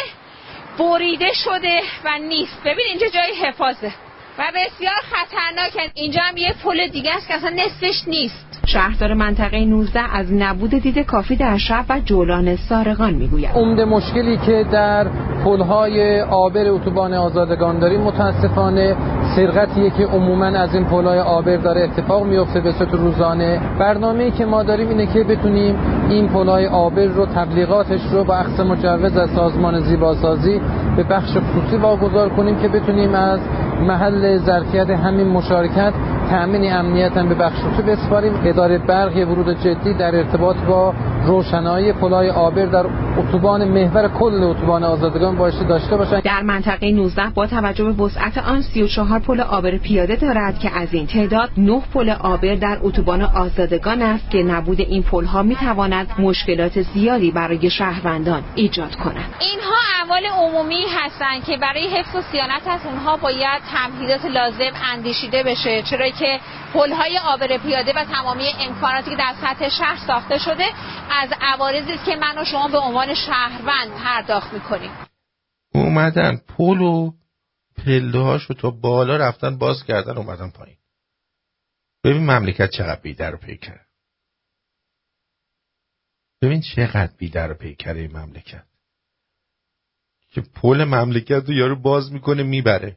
بریده شده و نیست. ببین اینجا جای حفاظه. و بسیار خطرناکه اینجا هم یه پل دیگه است که اصلا نصفش نیست. شهردار منطقه 19 از نبود دید کافی در شب و جولان سارقان می‌گوید. عمده مشکلی که در پلهای آبر اتوبان آزادگان داریم متاسفانه سرقتیه که عموما از این پلهای آبر داره اتفاق میفته به صورت روزانه. برنامه‌ای که ما داریم اینه که بتونیم این پلهای آبر رو تبلیغاتش رو با اخص مجوز از سازمان زیباسازی به بخش خصوصی واگذار کنیم که بتونیم از محل ظرفیت همین مشارکت تامین امنیت هم به بخش خصوصی بسپاریم. اداره برق ورود جدی در ارتباط با روشنایی پلای آبر در اتوبان محور کل اتوبان آزادگان باشی داشته باشن در منطقه 19 با توجه به وسعت آن 34 پل آبر پیاده دارد که از این تعداد 9 پل آبر در اتوبان آزادگان است که نبود این پل ها می تواند مشکلات زیادی برای شهروندان ایجاد کند. اینها اموال عمومی هستند که برای حفظ و صیانت از اونها باید تمهیدات لازم اندیشیده بشه چرا که پل های آبر پیاده و تمامی امکاناتی که در سطح شهر ساخته شده از عوارضی است که من و شما به عنوان شهروند پرداخت می‌کنیم. اومدن پل و پله هاشو تا بالا رفتن باز کردن اومدن پایین. ببین مملکت چقدر بیدر و پیکره. ببین چقدر بیدر و پیکره مملکت. که پل مملکت رو یارو باز می‌کنه می‌بره.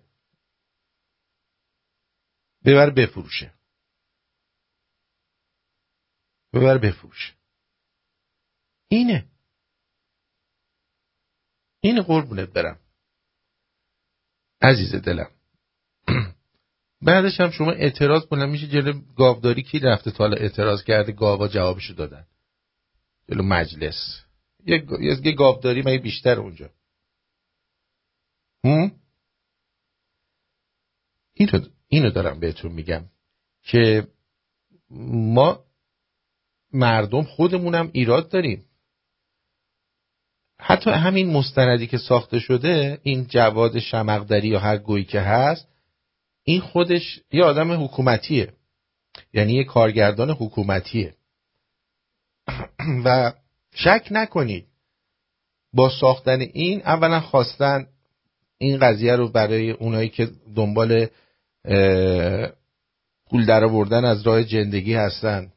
ببر بفروشه. ببر بفروشه. اینه. این قربونت برم. عزیز دلم. بعدش هم شما اعتراض بلند میشه جلو گاوداری کی رفته تا اعتراض کرده گاوا جوابشو دادن؟ جلو مجلس. یه, یه گاوداری مگه بیشتر اونجا. هم؟ اینو, اینو دارم بهتون میگم که ما مردم خودمونم ایراد داریم. حتی همین مستندی که ساخته شده این جواد شمقدری یا هر گویی که هست این خودش یه آدم حکومتیه. یعنی یه کارگردان حکومتیه. و شک نکنید با ساختن این اولا خواستن این قضیه رو برای اونایی که دنبال پول در آوردن از راه زندگی هستن.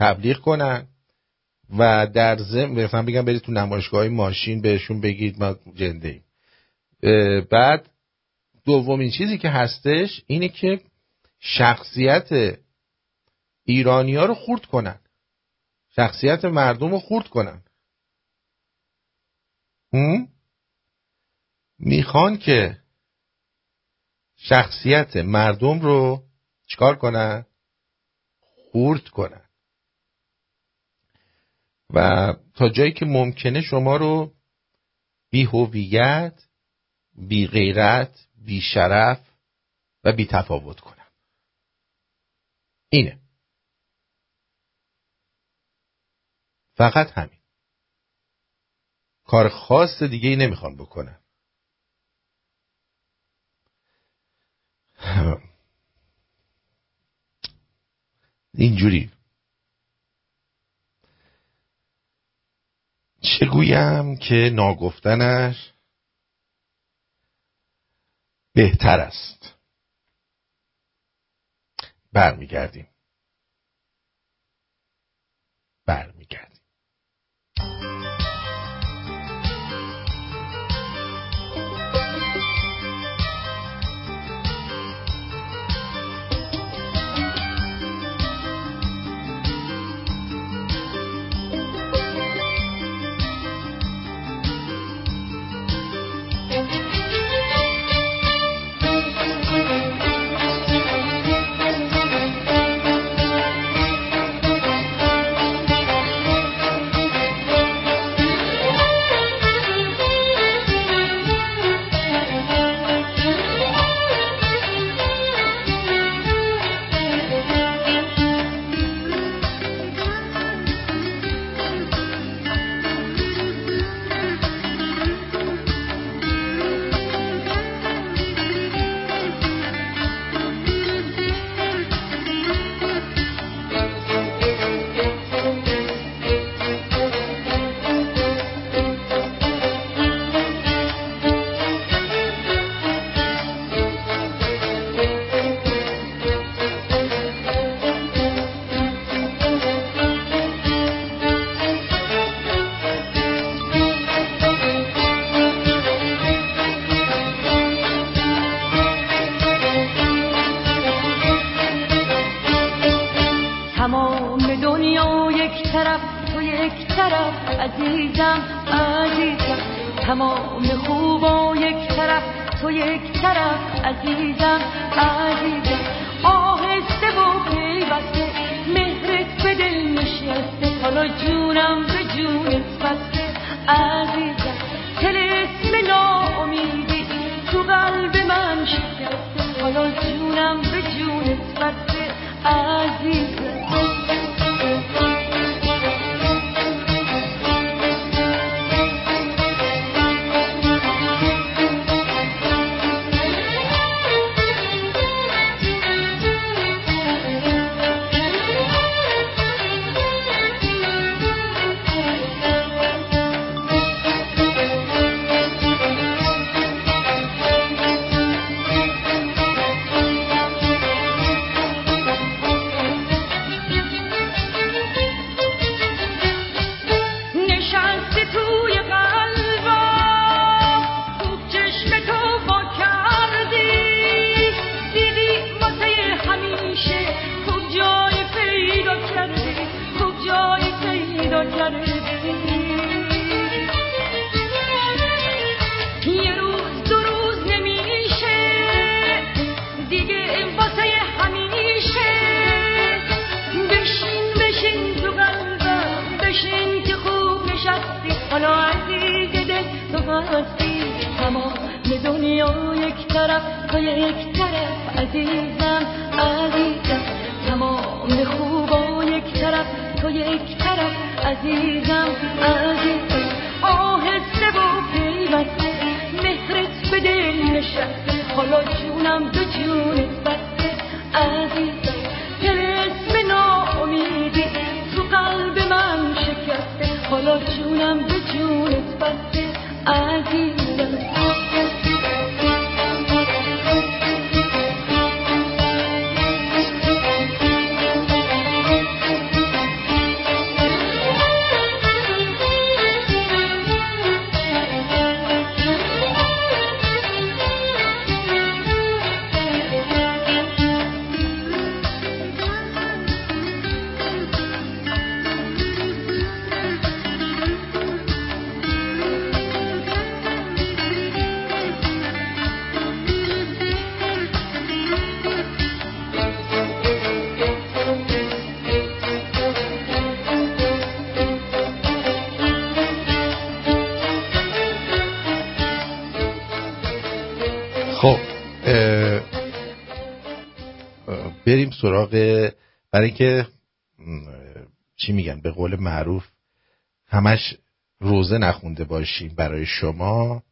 تبلیغ کنن و در ضمن مثلا بگم برید تو نمایشگاه ماشین بهشون بگید ما جنده ایم. بعد دومین چیزی که هستش اینه که شخصیت ایرانی ها رو خورد کنن. شخصیت مردم رو خورد کنن. می‌خوان که شخصیت مردم رو چکار کنن؟ خورد کنن. و تا جایی که ممکنه شما رو بی هویت بی غیرت بی شرف و بی تفاوت کنن. اینه. فقط همین. کار خاص دیگه ای نمی‌خوان بکنن. اینجوری. چگویم که ناگفتنش بهتر است. برمیگردیم. برمیگردیم. برای اه، چی میگن به قول معروف همش روزه نخونده باشیم برای شما.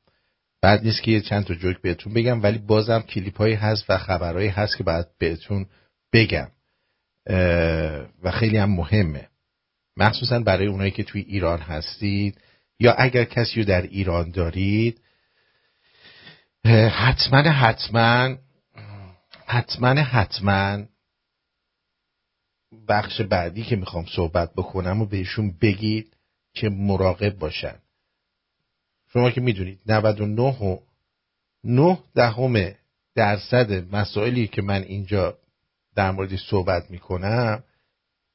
بعد نیست که یه چند تا جوک بهتون بگم ولی بازم کلیپ هایی هست و خبرهایی هست که باید بهتون بگم. و خیلی هم مهمه. مخصوصا برای اونایی که توی ایران هستید یا اگر کسی رو در ایران دارید حتما حتما حتما حتما بخش بعدی که می‌خوام صحبت بکنم و بهشون بگید که مراقب باشن. شما که می‌دونید 99 و 9 دهم درصد مسائلی که من اینجا در موردش صحبت می‌کنم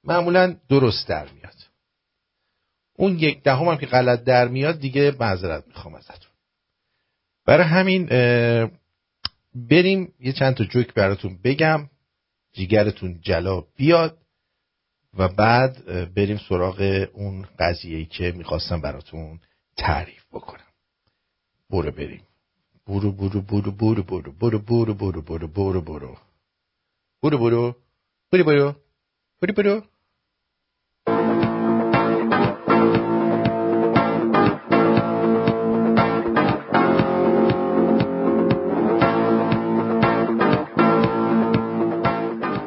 معمولا درست در میاد. اون یک دهم هم که غلط در میاد دیگه معذرت می‌خوام ازتون. برای همین بریم یه چند تا جوک براتون بگم جیگرتون جلا بیاد. و بعد بریم سراغ اون قضیه که می‌خواستم براتون تعریف بکنم برو بریم برو برو برو برو برو برو برو برو برو برو برو برو برو برو برو برو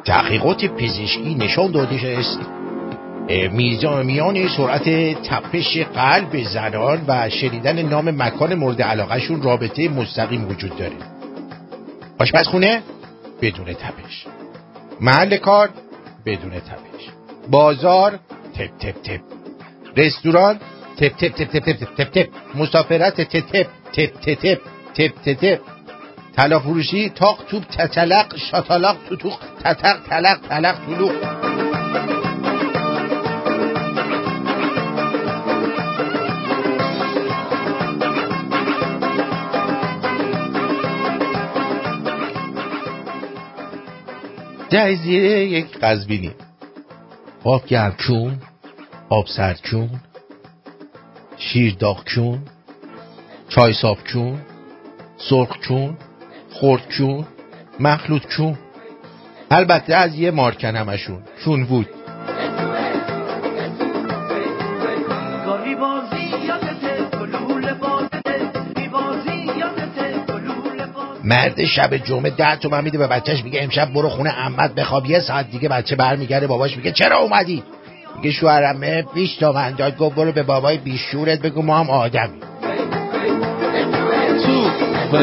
تحقیقات پزشکی نشان داده است میزان میان سرعت تپش قلب زنان و شنیدن نام مکان مورد علاقهشون رابطه مستقیم وجود داره آشپزخونه بدون تپش محل کار بدون تپش بازار تپ تپ تپ رستوران تپ تپ تپ تپ تپ تپ تپ مسافرت تپ تپ تپ تپ تپ تپ تپ طلا فروشی تاق توپ تتلق شاتالق توتوق تتق تلق تلق تلوق جهزیره یک قزبینی آب گرمچون آب سرچون شیر داغچون چای صاف کون سرخ کون خردچون مخلوط چون. البته از یه مارکن همشون چون بود. مرد شب جمعه ده تومن میده به بچهش میگه امشب برو خونه عمت بخواب. یه ساعت دیگه بچه برمیگرده باباش میگه چرا اومدی؟ میگه شوهرمه 20 تومن داد گفت برو به بابای بیشورت بگو ما هم آدمی یه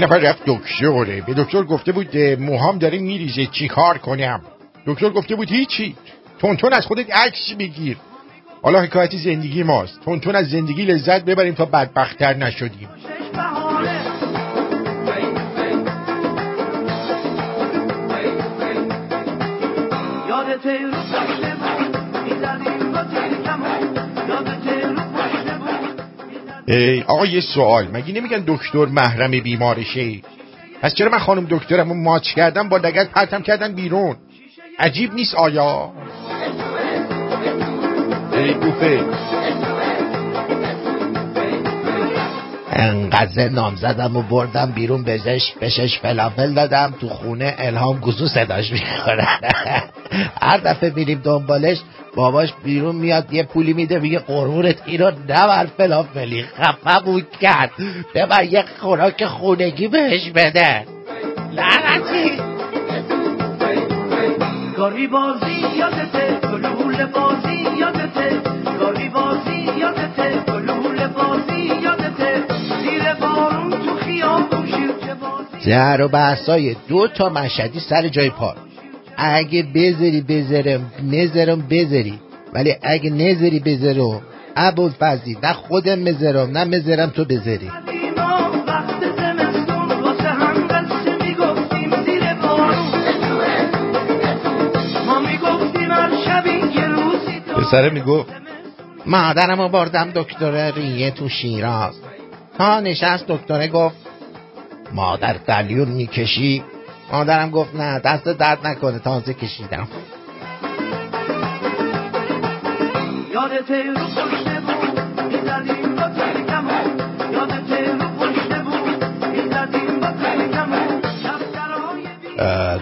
نفر رفت دکتره. به دکتر گفته بود موهام داره میریزه. چی کار کنم؟ دکتر گفته بود هیچی. تونتون از خودت عکس بگیر حالا حکایت زندگی ماست. تونتون از زندگی لذت ببریم تا بدبختتر نشدیم. یادته آقا یه سوال مگه نمیگن دکتر محرم بیمارشه؟ پس چرا من خانم دکترم رو ماچ کردم با لگت پرتم کردن بیرون؟ عجیب نیست آیا؟ ای انقدر نام زدم و بردم بیرون بهش بهش فلافل دادم تو خونه الهام گوزو صداش می‌کنه هر دفعه میریم دنبالش باباش بیرون میاد یه پولی میده میگه قرورت اینو نبر فلافلی خفه بود کرد. ببر یه خوراک خونگی بهش بده. لعنتی. گاهی بازی یادته گلوله بازی یادته. گاهی بازی یادته گلوله بازی در و بحثای دو تا مشهدی سر جای پار اگه بذاری بذارم نذارم بذاری ولی اگه نذاری بذارم ابوالفضلی نه خودم بذارم نه بذارم تو بذاری روزی پسره میگو مادرم بردم دکتر ریه تو شیراز. تا نشست دکتره گفت مادر قلیون می‌کشی؟ مادرم گفت نه دست درد نکنه تازه کشیدم.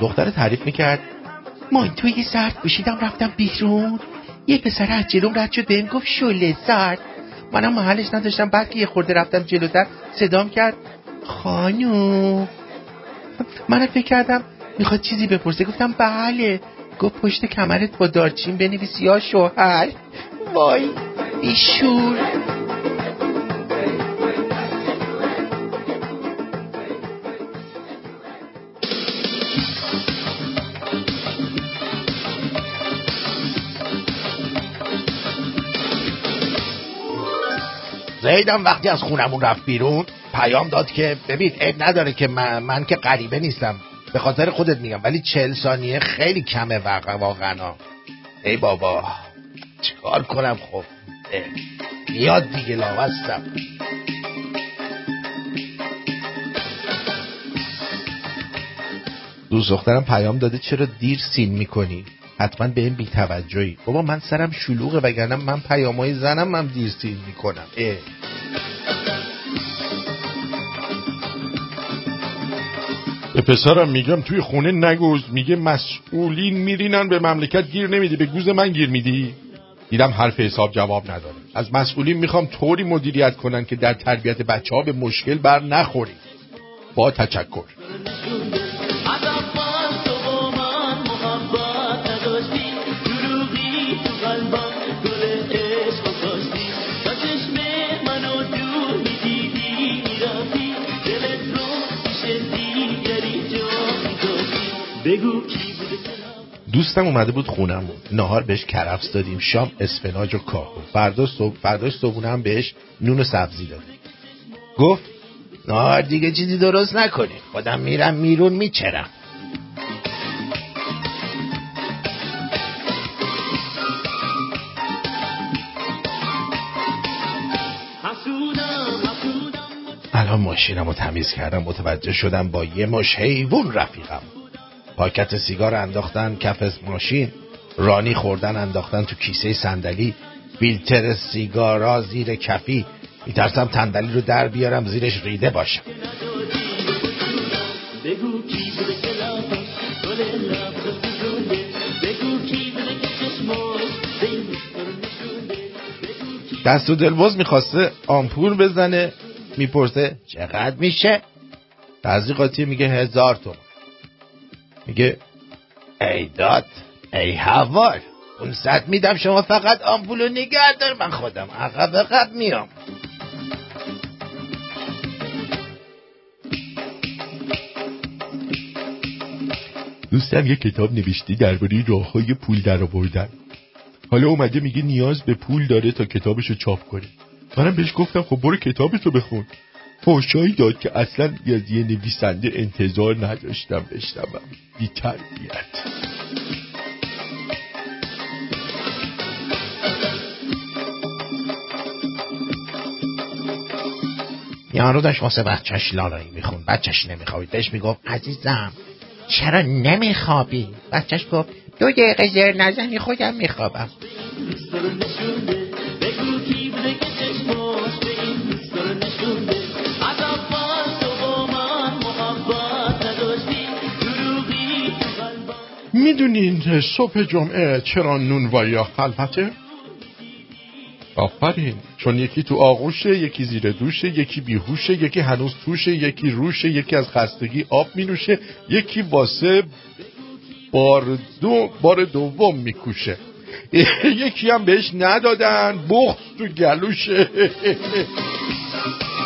دختره تعریف می‌کرد ما توی سرد پوشیدم رفتم بیرون. یه پسر از جلوم رد شد بهم گفت شله سرد. منم محلش نداشتم بعد که یه خورده رفتم جلوتر صدام کرد. خانوم. منم فکر کردم می‌خواد چیزی بپرسه. گفتم بله. گفت پشت کمرت با دارچین بنویس یا شوهر. وای بیشور زیدم وقتی از خونمون رفت بیرون پیام داد که ببین عیب نداره که من, من که غریبه نیستم. به خاطر خودت میگم ولی چل ثانیه خیلی کمه واقعا ای بابا چیکار کنم خب؟ اه، میاد دیگه لاغستم دوست دخترم پیام داده چرا دیر سین می‌کنی؟ حتما به این بیتوجهی. بابا من سرم شلوغه وگرنه من پیامای زنم هم دیر سین می‌کنم. اه. به پسرم میگم توی خونه نگوز میگه مسئولین میرینن به مملکت گیر نمیدی به گوز من گیر میدی؟ دیدم حرف حساب جواب نداره از مسئولین می‌خوام طوری مدیریت کنن که در تربیت بچه ها به مشکل بر نخوریم. با تشکر. دوستم اومده بود خونمون نهار بهش کرفس دادیم. شام اسفناج و کاهو. فردا صبح فرداش صبحونه هم بهش نون و سبزی دادیم. گفت نهار دیگه چیزی درست نکنی. خودم میرم میرون میچرم. تا ماشینم رو تمیز کردم متوجه شدم با یه مش حیوون رفیقم. پاکت سیگار انداختن کف ماشین رانی خوردن انداختن تو کیسه صندلی فیلتر سیگارا زیر کفی. میترسم تندلی رو در بیارم زیرش ریده باشم. دست و دلباز می‌خواسته آمپور بزنه می‌پرسه چقدر میشه؟ بعضی قاطی میگه هزار تومن میگه ای داد ای هوار اون صد میدم شما فقط آمپولو نگه دار من خودم عقب عقب میام. دوستم یه کتاب نوشته درباره راه های پول در آوردن. حالا اومده میگه نیاز به پول داره تا کتابشو چاپ کنه. منم بهش گفتم خب برو کتابتو بخون. فوشایی داد که اصلا از یه نویسنده انتظار نداشتم بشنوم. بی تربیت. یارو داشت واسه بچهش لالایی میخون بچهش نمیخوابید. بهش می‌گفت عزیزم چرا نمیخوابی؟ بچهش گفت دو دقیقه زر نزنی خودم میخوابم. می‌دونین صبح جمعه چرا نونوایی خلوته؟ آفرین چون یکی تو آغوشه یکی زیر دوشه یکی بیهوشه یکی هنوز توشه یکی روشه یکی از خستگی آب مینوشه یکی واسه بار دو بار دوم میکوشه یکی هم بهش ندادن بغض تو گلوشه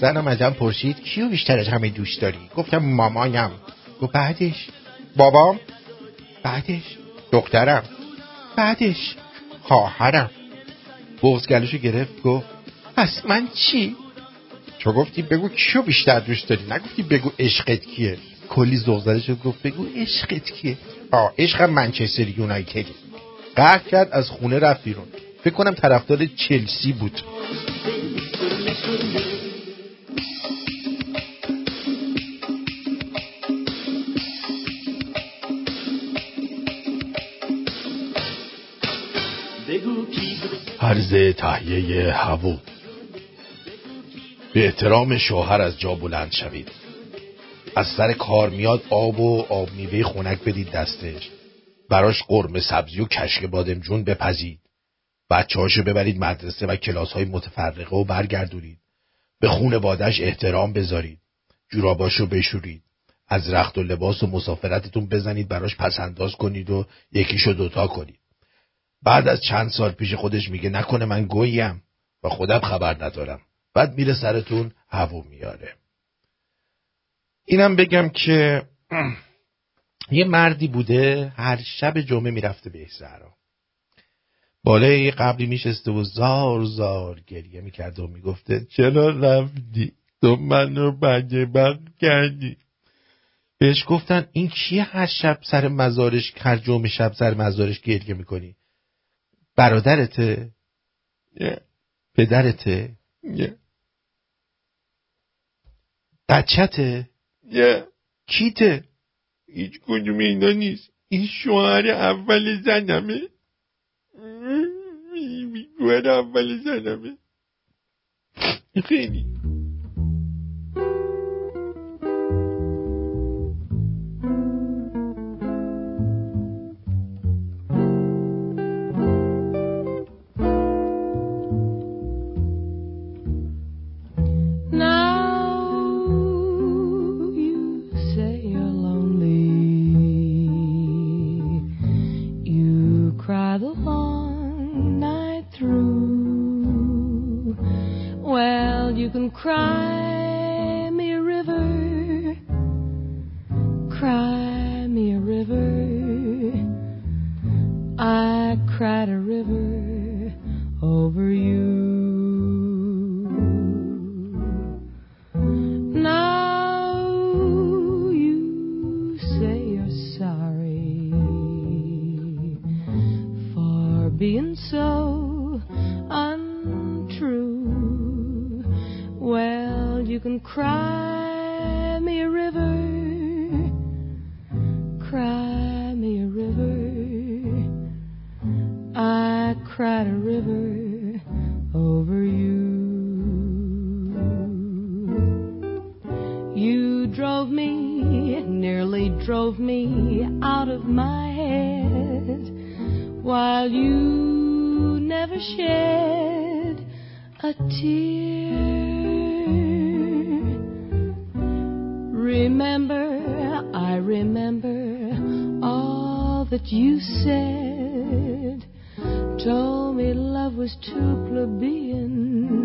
زنم ازم پرسید کیو بیشتر از همه دوست داری؟ گفتم مامایم گفت بعدش؟ بابام؟ بعدش؟ دخترم. بعدش؟ خواهرم. بغز گلوشو گرفت گفت پس من چی؟ چو گفتی بگو کیو بیشتر دوست داری؟ نگفتی بگو عشقت کیه؟ کلی ذوق زده شد گفت بگو عشقت کیه؟ آه عشقم منچستر یونایتد. قهر کرد از خونه رفت بیرون. فکر کنم طرفدار چلسی بود. عرض تهیه هوا. به احترام شوهر از جا بلند شوید. از سر کار میاد آب و آب میوه خنک بدید دستش. براش قرمه سبزی و کشک بادمجون بپزید. بچه ببرید مدرسه و کلاس های متفرقه و برگردونید. به خون بادش احترام بذارید. جوراباشو بشورید. از رخت و لباس و مسافرتتون بزنید براش پسنداز کنید و یکیشو دوتا کنید. بعد از چند سال پیش خودش میگه نکنه من گویم و خودم خبر ندارم. بعد میره سرتون هوا میاره. اینم بگم که یه مردی بوده هر شب جمعه می‌رفته به زهرا بالای قبلی میشسته و زار زار گریه می‌کرده و می‌گفته چرا رفتی؟ تو منو بدبخت کردی. بهش گفتن این کیه هر شب سر مزارش هر جمعه شب سر مزارش گریه می‌کنی؟ برادرته نه پدرته نه بچته نه کیته هیچ کدوم اینا نیست. این شوهر اول زنمه. شوهر اول زنمه. خیلی. Drove me, nearly drove me out of my head, while you never shed a tear. Remember, I remember all that you said. Told me love was too plebeian.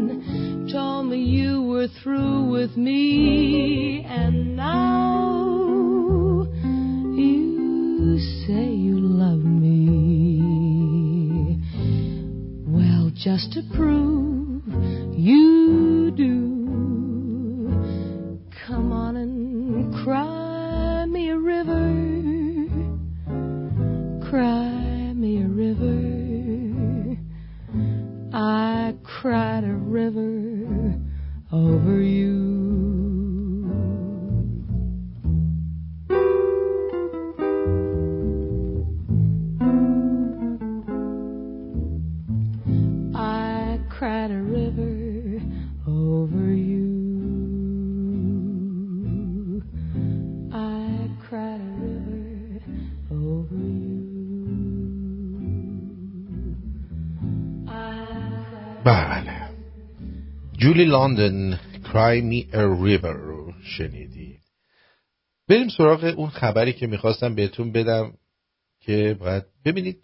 Told me you were through with me. And now you say you love me. Well, just to prove you لندن Cry Me a River رو شنیدید بریم سراغ اون خبری که می‌خواستم بهتون بدم که باید ببینید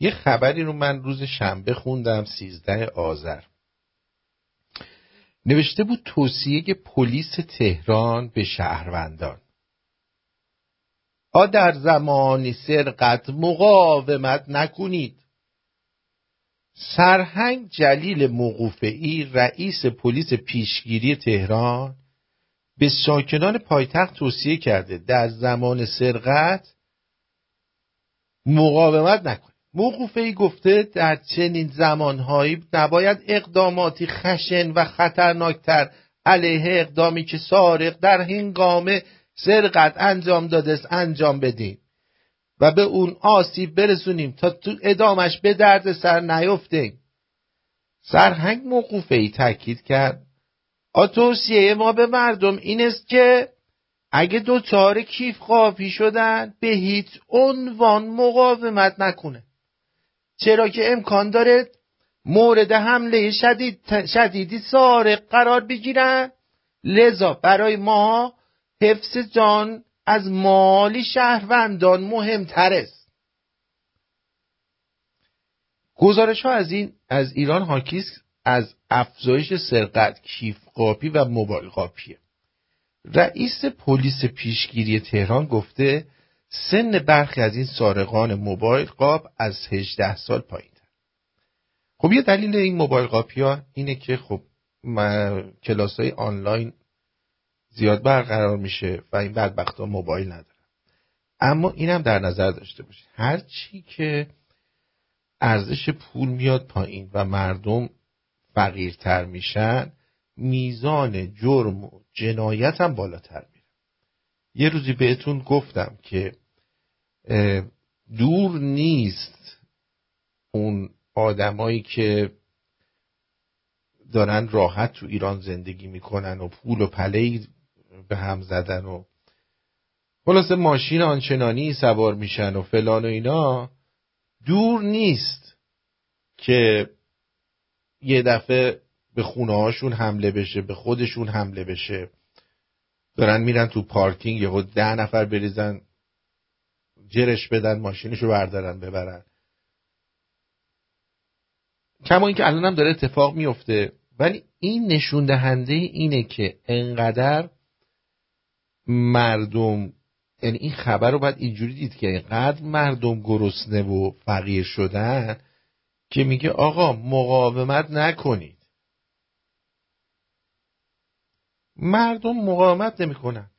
یه خبری رو من روز شنبه خوندم سیزده آذر. نوشته بود توصیه پلیس تهران به شهروندان. آ در زمان سرقت مقاومت نکنید. سرهنگ جلیل موقوفعی رئیس پلیس پیشگیری تهران به ساکنان پایتخت توصیه کرده در زمان سرقت مقاومت نکنید موقوفعی گفته در چنین زمانهایی نباید اقداماتی خشن و خطرناکتر علیه اقدامی که سارق در هنگام سرقت انجام داده انجام بدیم. و به اون آسیب برسونیم تا تو ادامش به درد سر نیفتیم. سرهنگ موقوفه ای تاکید کرد. آتوسیه ما به مردم این است که اگه دوچار کیف قافی شدن به هیچ عنوان مقاومت نکنه. چرا که امکان داره مورد حمله شدید شدیدی سارق قرار بگیرن. لذا برای ما حفظ جان از مالی شهروندان مهمتر است گزارش ها از این از ایران حاکی از افزایش سرقت کیف قاپی و موبایل قاپیه رئیس پلیس پیشگیری تهران گفته سن برخی از این سارقان موبایل قاب از 18 سال پایین خب یه دلیل این موبایل قاپی ها اینه که خب کلاس های آنلاین زیاد برقرار میشه و این بدبخت ها موبایل ندارن. اما اینم در نظر داشته باشید. هر چی که ارزش پول میاد پایین و مردم فقیرتر میشن میزان جرم و جنایت هم بالاتر میره. یه روزی بهتون گفتم که دور نیست اون آدمایی که دارن راحت تو ایران زندگی می‌کنن و پول و پله به هم زدن و خلاصه ماشین آنچنانی سوار میشن و فلان و اینا دور نیست که یه دفعه به خونه هاشون حمله بشه به خودشون حمله بشه. دارن میرن تو پارکینگ یهو ده نفر بریزن جرش بدن ماشینشو بردارن ببرن. کما اینکه الان هم داره اتفاق میفته ولی این نشون دهنده اینه که انقدر مردم یعنی این خبر رو باید اینجوری دید که اینقدر مردم گرسنه و فقیر شدن که میگه آقا مقاومت نکنید. مردم مقاومت نمی‌کنن.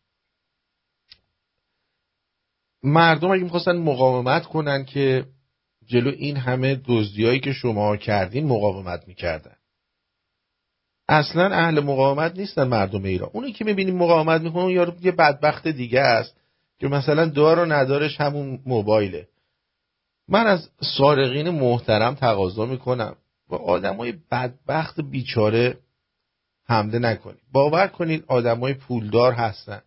مردم اگه می‌خواستن مقاومت کنن که جلو این همه دزدیایی که شما کردین مقاومت می‌کردن. اصلا اهل مقاومت نیستن مردم ایران. اونی که می‌بینیم مقاومت می‌کنه اون یارو یه بدبخت دیگه است که مثلا دار و ندارش همون موبایله. من از سارقین محترم تقاضا می‌کنم. با آدمای بدبخت بیچاره حمله نکنید. باور کنید آدمای پولدار هستن.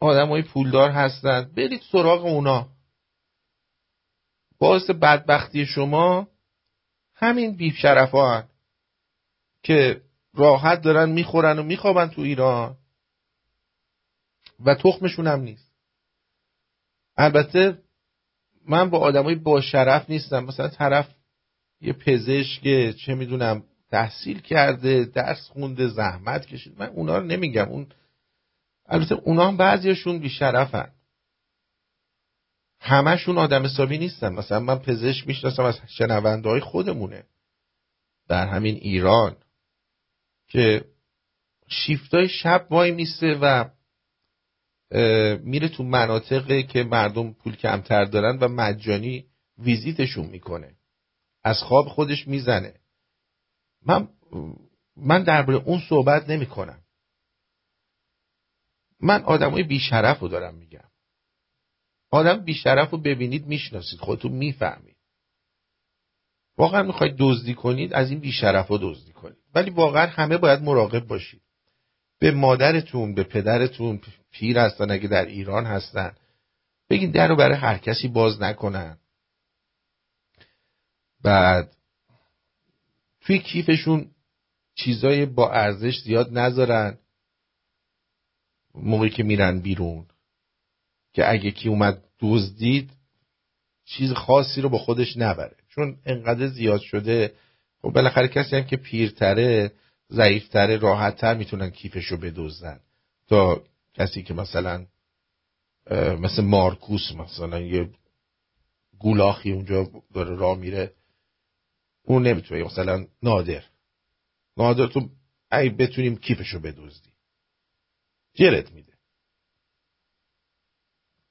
آدمای پولدار هستن. برید سراغ اونا. باعث بدبختی شما همین بیف شرفا هن. که راحت دارن می‌خورن و میخوابن تو ایران و تخمشون هم نیست. البته من با آدمای با شرف نیستم. مثلا طرف یه پزشک چه می‌دونم تحصیل کرده درس خونده زحمت کشید. من اونا رو نمیگم. اون البته اونا هم بعضیشون بیشرفن. همشون آدم حسابی نیستن. مثلا من پزشک می‌شناسم از شنونده های خودمونه. در همین ایران. که شیفتای شب وای میسته و میره تو مناطقی که مردم پول کمتر دارن و مجانی ویزیتشون می‌کنه. از خواب خودش می‌زنه. من من درباره اون صحبت نمی کنم من آدمای بیشرف رو دارم میگم. آدم بیشرف رو ببینید می‌شناسید. خودتون می‌فهمید. واقعا می‌خواید دزدی کنید از این بیشرف رو دزدی کنید. ولی واقعا همه باید مراقب باشید. به مادرتون به پدرتون پیر هستن اگه در ایران هستن. بگین در رو برای هر کسی باز نکنن. بعد توی کیفشون چیزای با ارزش زیاد نذارن. موقعی که میرن بیرون. که اگه کی اومد دزدید چیز خاصی رو با خودش نبره. چون انقدر زیاد شده خب بالاخره کسی هم که پیرتره ضعیفتره راحتتر می‌تونن کیفش رو بدزدن. تا کسی که مثلا مثل مارکوس مثلا یه گولاخی اونجا داره راه میره اون نمی‌تونه مثلا نادر. نادر تو ای بتونیم کیفشو بدزدی گرت میده.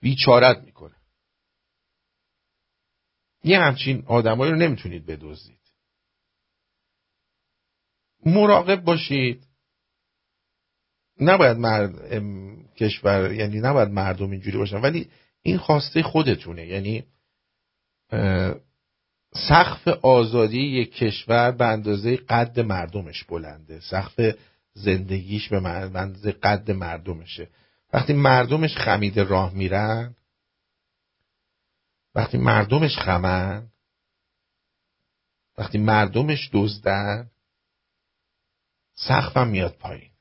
بیچارت می‌کنه. یه همچین آدمایی رو نمی‌تونید بدزدید. مراقب باشید. نباید مرد کشور یعنی نباید مردم اینجوری باشن ولی این خواسته خودتونه. یعنی سقف آزادی یک کشور به اندازه قد مردمش بلنده. سقف زندگیش به اندازه قد مردمشه. وقتی مردمش خمیده راه میرن وقتی مردمش خمن وقتی مردمش دزدن سقفم میاد پایین.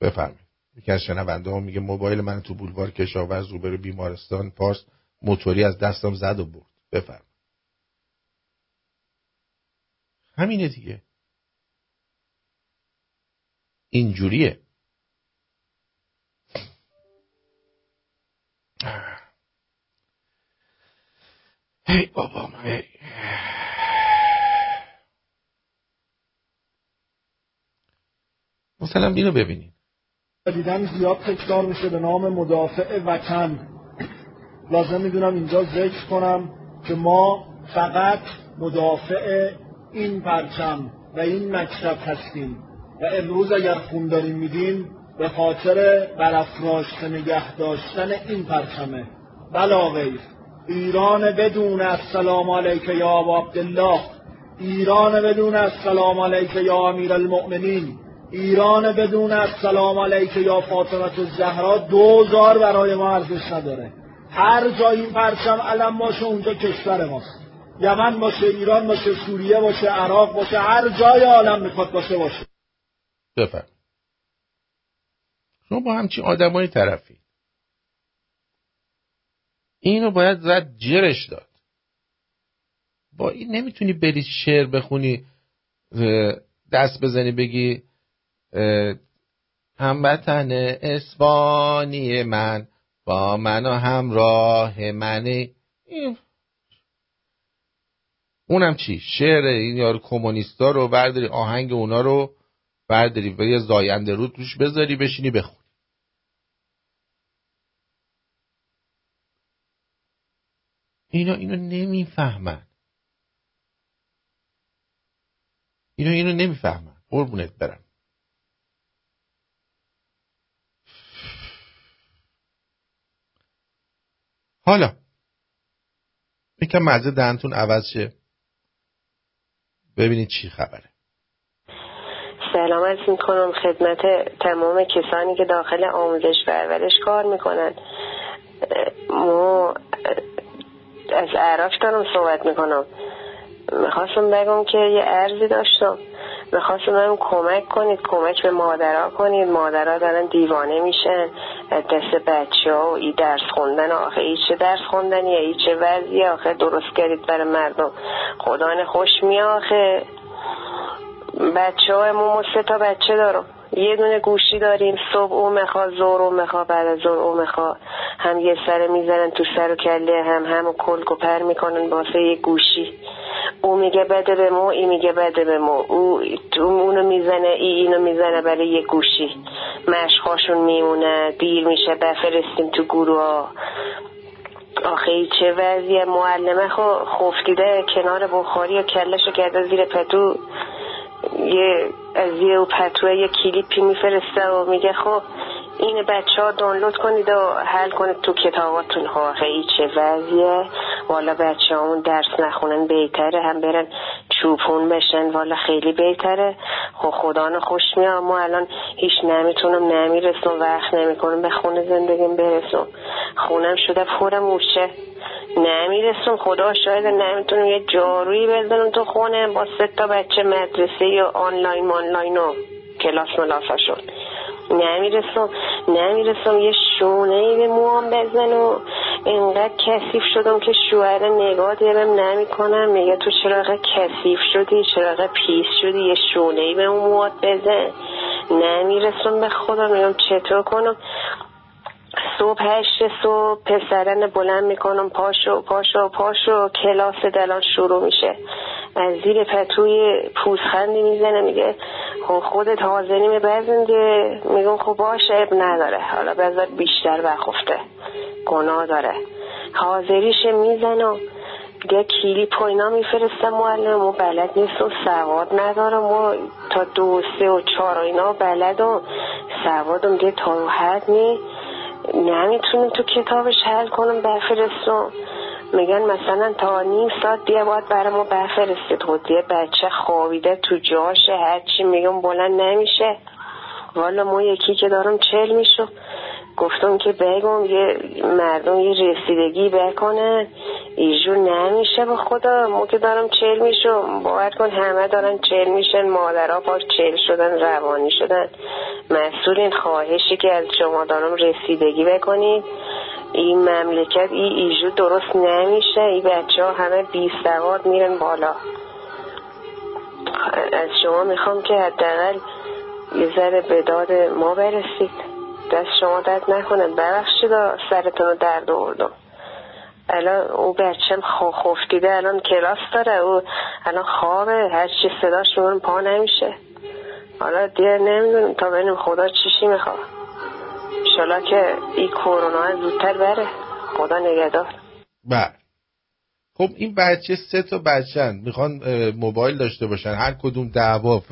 بفرمایید. یکی از شنونده ها میگه موبایل من تو بولوار کشاورز روبرو بیمارستان پارس موتوری از دستم زد و برد. بفرم همینه دیگه. اینجوریه. هی بابا هی مثلا اینو ببینید. دیدن زیاد تکرار میشه به نام مدافع وطن. لازم می‌دونم اینجا ذکر کنم که ما فقط مدافع این پرچم و این مکتب هستیم. و امروز اگر خون داریم میدیم خاطر برافراشته نگه داشتن این پرچمه. بلا غیر ایران بدون السلام علیک یا عبدالله. ایران بدون السلام علیک یا امیر المؤمنین. ایران بدون السلام علیک یا فاطمه الزهرا. دوزار برای ما ارزش نداره. هر جای این پرچم علم باشه اونجا کشور ماست. یمن باشه ایران باشه سوریه باشه عراق باشه هر جای عالم می‌خواد باشه باشه. بفرم شما با همچین آدمای طرفی. اینو باید زد جرش داد. با این نمی‌تونی بری شعر بخونی دست بزنی بگی هموطن اسپانی من با من و همراه منه اونم چی؟ شعر این یارو کمونیستا رو برداری آهنگ اونا رو برداری و یه زاینده رو توش بذاری بشینی بخونی اینا اینو نمی‌فهمن. اینو اینو نمی‌فهمن. قربونت برم. حالا یکم مزه دهنتون عوض شه. ببینید چی خبره. سلام عرض می‌کنم. خدمت تمام کسانی که داخل آموزش پرورش کار می‌کنن. ما از عراق دارم صحبت می‌کنم. می‌خواستم بگم که یه ارزی داشتم. می‌خواستم بگم کمک کنید کمک به مادرها کنید. مادرها دارن دیوانه میشن. دست بچه ها و ای درس خوندن. آخه ای چه درس خوندنیه؟ ای چه وضعیه؟ آخه درست کردید برای مردم. خدا خوش می آخه بچه های سه تا بچه دارم. یه دونه گوشی داریم صبح او میخوا زور او میخوا بعد از زور او میخوا هم یه سر می‌زنن تو سر و کله هم هم و کلک و پر می‌کنن باسه یه گوشی. او میگه بده به ما ای میگه بده به ما او اونو می‌زنه ای اینو می‌زنه برای یه گوشی. مشخاشون میمونه دیر میشه بفرستیم تو گروه آخه چه وضعیه معلمه. خو خفتیده کنار بخاری و کلشو کرده زیر پتو. یه از یه پتوه یه کلیپی میفرسته و میگه خب این بچه ها دانلود کنید و حل کنید تو کتاباتون. ها خیلی چه وضعیه؟ والا بچه همون درس نخونن بهتره هم برن چوپون بشن والا خیلی بهتره. خب خدا خوش میاد ما الان هیچ نمی‌تونم نمی‌رسم وقت نمی‌کنم به خونه زندگیم برسم. خونم شده پر موشه نمی‌رسم خدا شاید نمی‌تونم یه جارویی بزنم تو خونه با سه تا بچه مدرسه یا آنلاین آنلاین و کلاس ملاساشون نمی‌رسم نمی‌رسم یه شونه ای به موام بزن و اینقدر کثیف شدم که شوهر نگاه دیرم نمی کنم میگه تو چرا کثیف شدی چرا پیس شدی یه شونه ای به اون مواد بزن. نمی‌رسم به خدا میگم چطور کنم؟ صبح هشت صبح پسرن بلند می‌کنم پاشو پاشو پاشو کلاس دلان شروع میشه. از زیر پتوی پوزخندی می‌زنه میگه خب خودت حاضری بزن که میگم خب باشه اب نداره. حالا بذار بیشتر بخفته گناه داره. حاضریش می‌زنم دیگه کلیپ و اینا میفرسته معلم. و بلد نیست و سواد ندارم و تا دو سه و چهار و اینا بلدم سوادم دیگه تا حد نی. نمی‌تونم تو کتابش حل کنم بفرستم میگن مثلا تا نیم ساعت دیگه باید برای ما بفرستید خود دیگه بچه خوابیده تو جاشه هرچی میگم بلند نمیشه. والا ما یکی که دارم چل میشو گفتم که بگم یه مردم یه رسیدگی بکنن ایجور نمیشه به خدا ما که دارم چل میشم باید کن همه دارن چل میشن مادرها پاش چل شدن روانی شدن. مسئول این خواهشی که از شما دارم رسیدگی بکنید این مملکت این ایجو درست نمیشه این بچه ها همه بی سواد میرن بالا. از شما می‌خوام که حداقل یه ذره به داد ما برسید. دست شما درد نکنه. ببخشید سرتون رو درد آوردم. الان او بچم خفتیده الان کلاس داره. او الان خوابه. هر چی صداش میگن پا نمیشه. حالا دیگه نمی‌دونم تا ببینیم خدا چیشی می‌خواد. انشالله که این کرونا زودتر بره. خدا نگهدار. بله. خب این بچه سه تا بچن می‌خوان موبایل داشته باشن. هر کدوم دعوا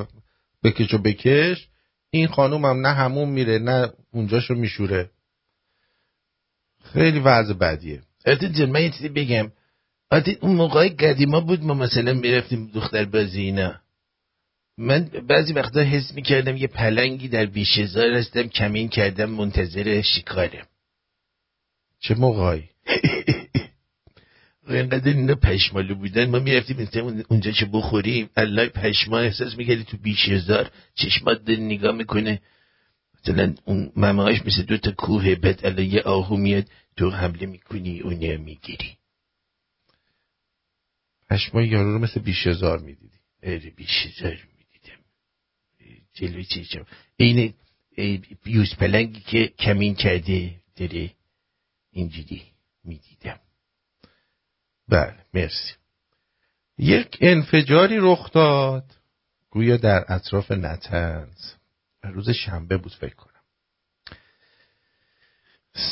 بکش و بکش. این خانوم هم نه همون میره نه اونجاشو میشوره. خیلی وضع بدیه. آتین جان من یه چیزی بگم. آتین اون موقع قدیما بود ما مثلا می‌رفتیم دختر بازی اینا. من بعضی وقتا حس می‌کردم یه پلنگی در بیشزار هستم کمین کردم منتظر شکارم چه موقعی؟ اینقدر اینا پشمالو بودن. ما می‌رفتیم اونجا چه بخوریم. الله پشما احساس می‌کردی تو بیش هزار چشمات دل نگاه می‌کنه. مثلا اون مماهاش مثل دو تا کوه بعد الله یه آهو میاد تو حمله می‌کنی اونه می‌گیری. پشما یارو رو مثل بیش هزار می‌دیدی. اره بیش هزار می‌دیدم. جلوی چشم این یوز پلنگی که کمین کرده داره اینجوری می‌دیدم. بله مرسی. یک انفجاری رخ داد. گویا در اطراف نتنز. روز شنبه بود فکر کنم.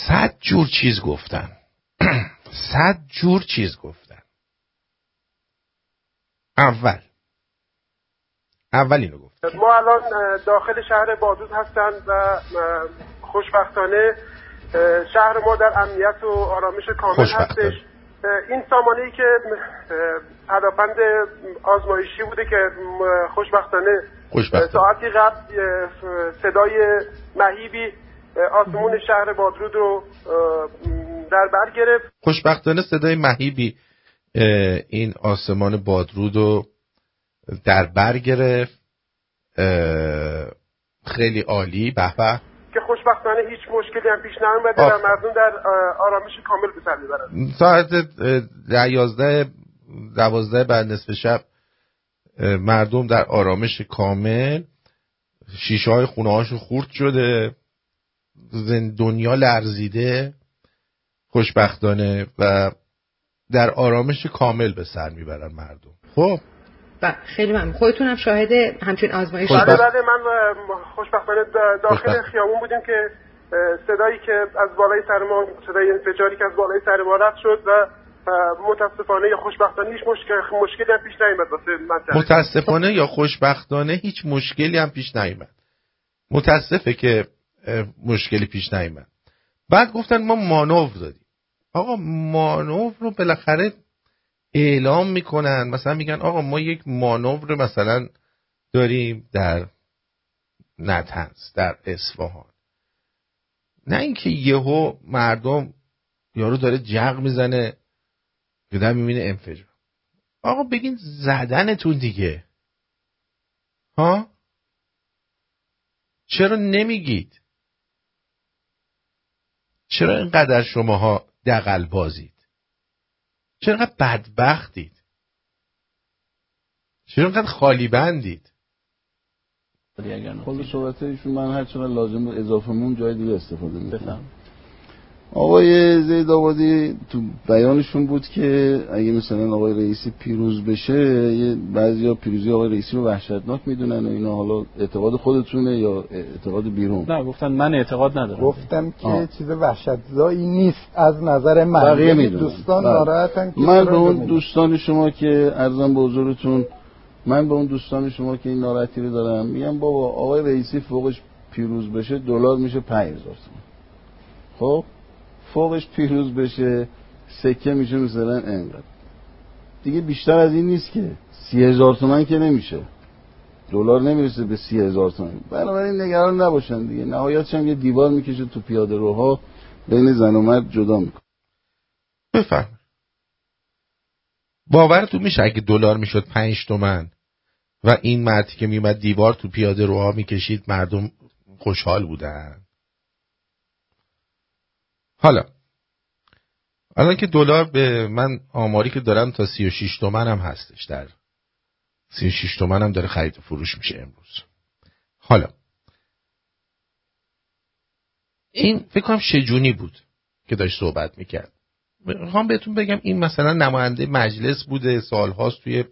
صد جور چیز گفتن. صد جور چیز گفتن. اول. اولین رو گفت ما الان داخل شهر بادود هستند و خوشبختانه شهر ما در امنیت و آرامش کامل. هستش. این سامانه ای که پدافند آزمایشی بوده که خوشبختانه خوشبختانه. ساعتی قبل صدای مهیبی آسمون شهر بادرود رو در بر گرفت. خوشبختانه صدای مهیبی این آسمان بادرود رو در بر گرفت. خیلی عالی. به به. که خوشبختانه هیچ مشکلی هم پیش نیامده. و مردم در آرامش کامل به سر می‌برند ساعت اه، ده یازده دوازده بعد نصف شب مردم در آرامش کامل شیشه های خونه هاشون خورد شده دنیا لرزیده خوشبختانه و در آرامش کامل به سر می‌برن مردم. خب. بله خیلی ممنون. خودتون هم شاهد همچین آزمایش بله خوشبخت- بله من خوشبختانه دا- داخل خوشبخت. خیابون بودیم که صدایی که از بالای سر ما صدای انفجاری که از بالای سر ما رفت شد و متاسفانه یا خوشبختانه هیچ مشکل مشکلی هم پیش نیامد واسه متاسفانه یا خوشبختانه هیچ مشکلی هم پیش نیامد متاسفه که مشکلی پیش نیامد بعد گفتن ما مانور دادیم. آقا مانور رو بالاخره اعلام می‌کنن. مثلا میگن آقا ما یک مانور مثلا داریم در نتنز در اصفهان. نه اینکه یهو مردم یارو داره جغ می‌زنه. یه می‌بینه انفجار آقا بگین زدنتون دیگه. ها؟ چرا نمیگید؟ چرا اینقدر شماها دقل بازید؟ چرا اینقدر بدبختید؟ چرا اینقدر خالی بندید؟ خود صحبت ایشون من هر چقدر لازم بود اضافه مون جای دیگه استفاده می‌کنم. آقای زید آبادی تو بیانشون بود که اگه مثلا آقای رئیسی پیروز بشه یه بعضی ها پیروزی آقای رئیسی رو وحشتناک می‌دونن و اینا حالا اعتقاد خودتونه یا اعتقاد بیرون نه گفتن من اعتقاد ندارم گفتم که آه. چیز وحشتزایی نیست از نظر من بقیه یعنی می‌دونن دوستان بله. ناراحتن که من به اون. دوستان شما که ارزم به حضورتون من به اون دوستان شما که این ناراحتی رو دارم میگم بابا آقای رئیسی فوقش پیروز بشه دلار میشه 5000 تومان خب فوقش پیروز بشه سکه میشه مثلا انقدر. دیگه بیشتر از این نیست که سی هزار تومن که نمیشه. دلار نمی‌رسه به سی هزار تومن. بنابراین نگران نباشن دیگه. نهایتش هم یه دیوار می‌کشه تو پیاده روها بین زن و مرد جدا می‌کنه. بفهم باورتون میشه اگه دلار می‌شد پنج تومن و این مردی که میومد دیوار تو پیاده روها می‌کشید مردم خوشحال بودن؟ حالا الان که دلار به من آماری که دارم تا 36 تومن هم هستش در 36 تومن هم داره خرید فروش میشه امروز. حالا این فکر کنم شجونی بود که داشت صحبت می‌کرد. می‌خوام بهتون بگم این مثلا نماینده مجلس بوده سالهاست توی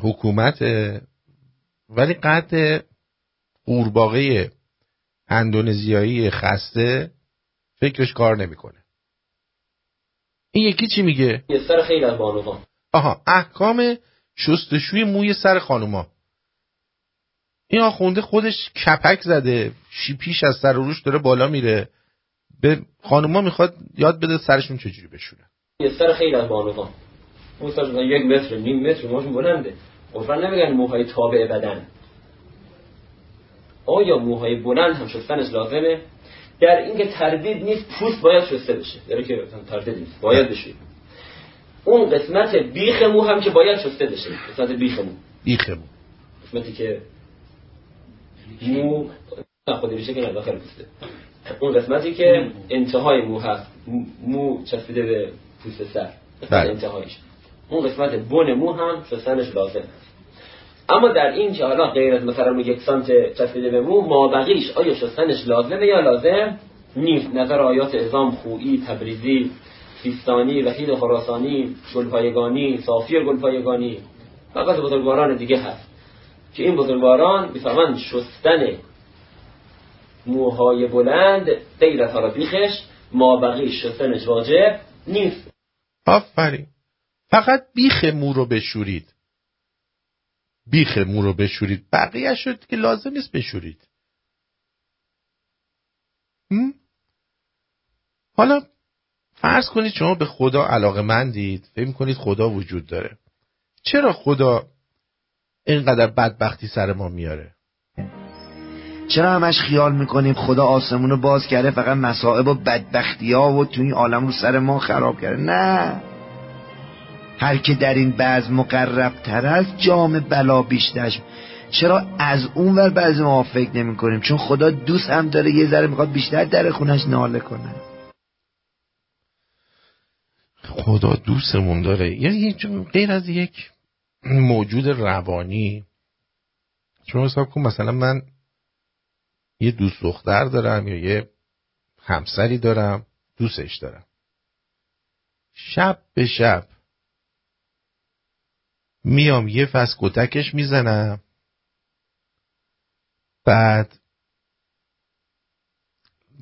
حکومت ولی قد قورباغه اندونزیایی خسته فکرش کار نمی‌کنه. این یکی چی میگه؟ یه سر خیلی از بانوان آها احکام شستشوی موی سر خانوما. این آخونده خودش کپک زده شی پیش از سر و روش داره بالا میره. به خانوما می‌خواد یاد بده سرشون چجوری بشونه. یه سر خیلی از بانوان اون سر مثلا یک متر نیم متر موهاشون بلنده. عرفا نمیگن موهای تابع بدن. آیا موهای بلند هم شستنش لازمه؟ در اینکه تردید نیست پوست باید شسته بشه. داره که تردید نیست باید بشه. اون قسمت بیخ مو هم که باید شسته بشه. قسمت بیخ مو بیخ مو قسمتی که مو نه خود ریشه که داخل پوسته. اون قسمتی که انتهای مو هست مو- چسبیده به پوست سر. بله. انتهایش. اون قسمت بن مو هم شستنش لازم هست. اما در این که حالا غیر از مثلا یک سانت چسبیده به مو ما بقیش آیا شستنش لازمه یا لازم نیست؟ نظر آیات ازام خویی تبریزی سیستانی وحید خراسانی گلپایگانی صافی گلپایگانی فقط بزرگواران دیگه هست که این بزرگواران می‌فهمند شستن موهای بلند غیر از حالا بیخش ما بقی شستنش واجب نیست. آفرین. فقط بیخ مو رو بشورید. بیخ مو رو بشورید. بقیه شد که لازم نیست بشورید؟ حالا فرض کنید شما به خدا علاقه مندید. فکر کنید خدا وجود داره. چرا خدا اینقدر بدبختی سر ما میاره؟ چرا همش خیال می‌کنیم خدا آسمون رو باز کرده فقط مصائب و بدبختی ها و تو این عالم رو سر ما خراب کرده؟ نه. هر که در این بعض مقرب تر است جام بلا بیشترش. چرا از اون ور بعضی ما فکر نمی کنیم؟ چون خدا دوست هم داره یه ذره می‌خواد بیشتر در خونش ناله کنه. خدا دوستمون داره. یعنی غیر از یک موجود روانی. شما حساب کن مثلا من یه دوست دختر دارم یا یه همسری دارم دوستش دارم. شب به شب میام یه فس کتکش می‌زنم. بعد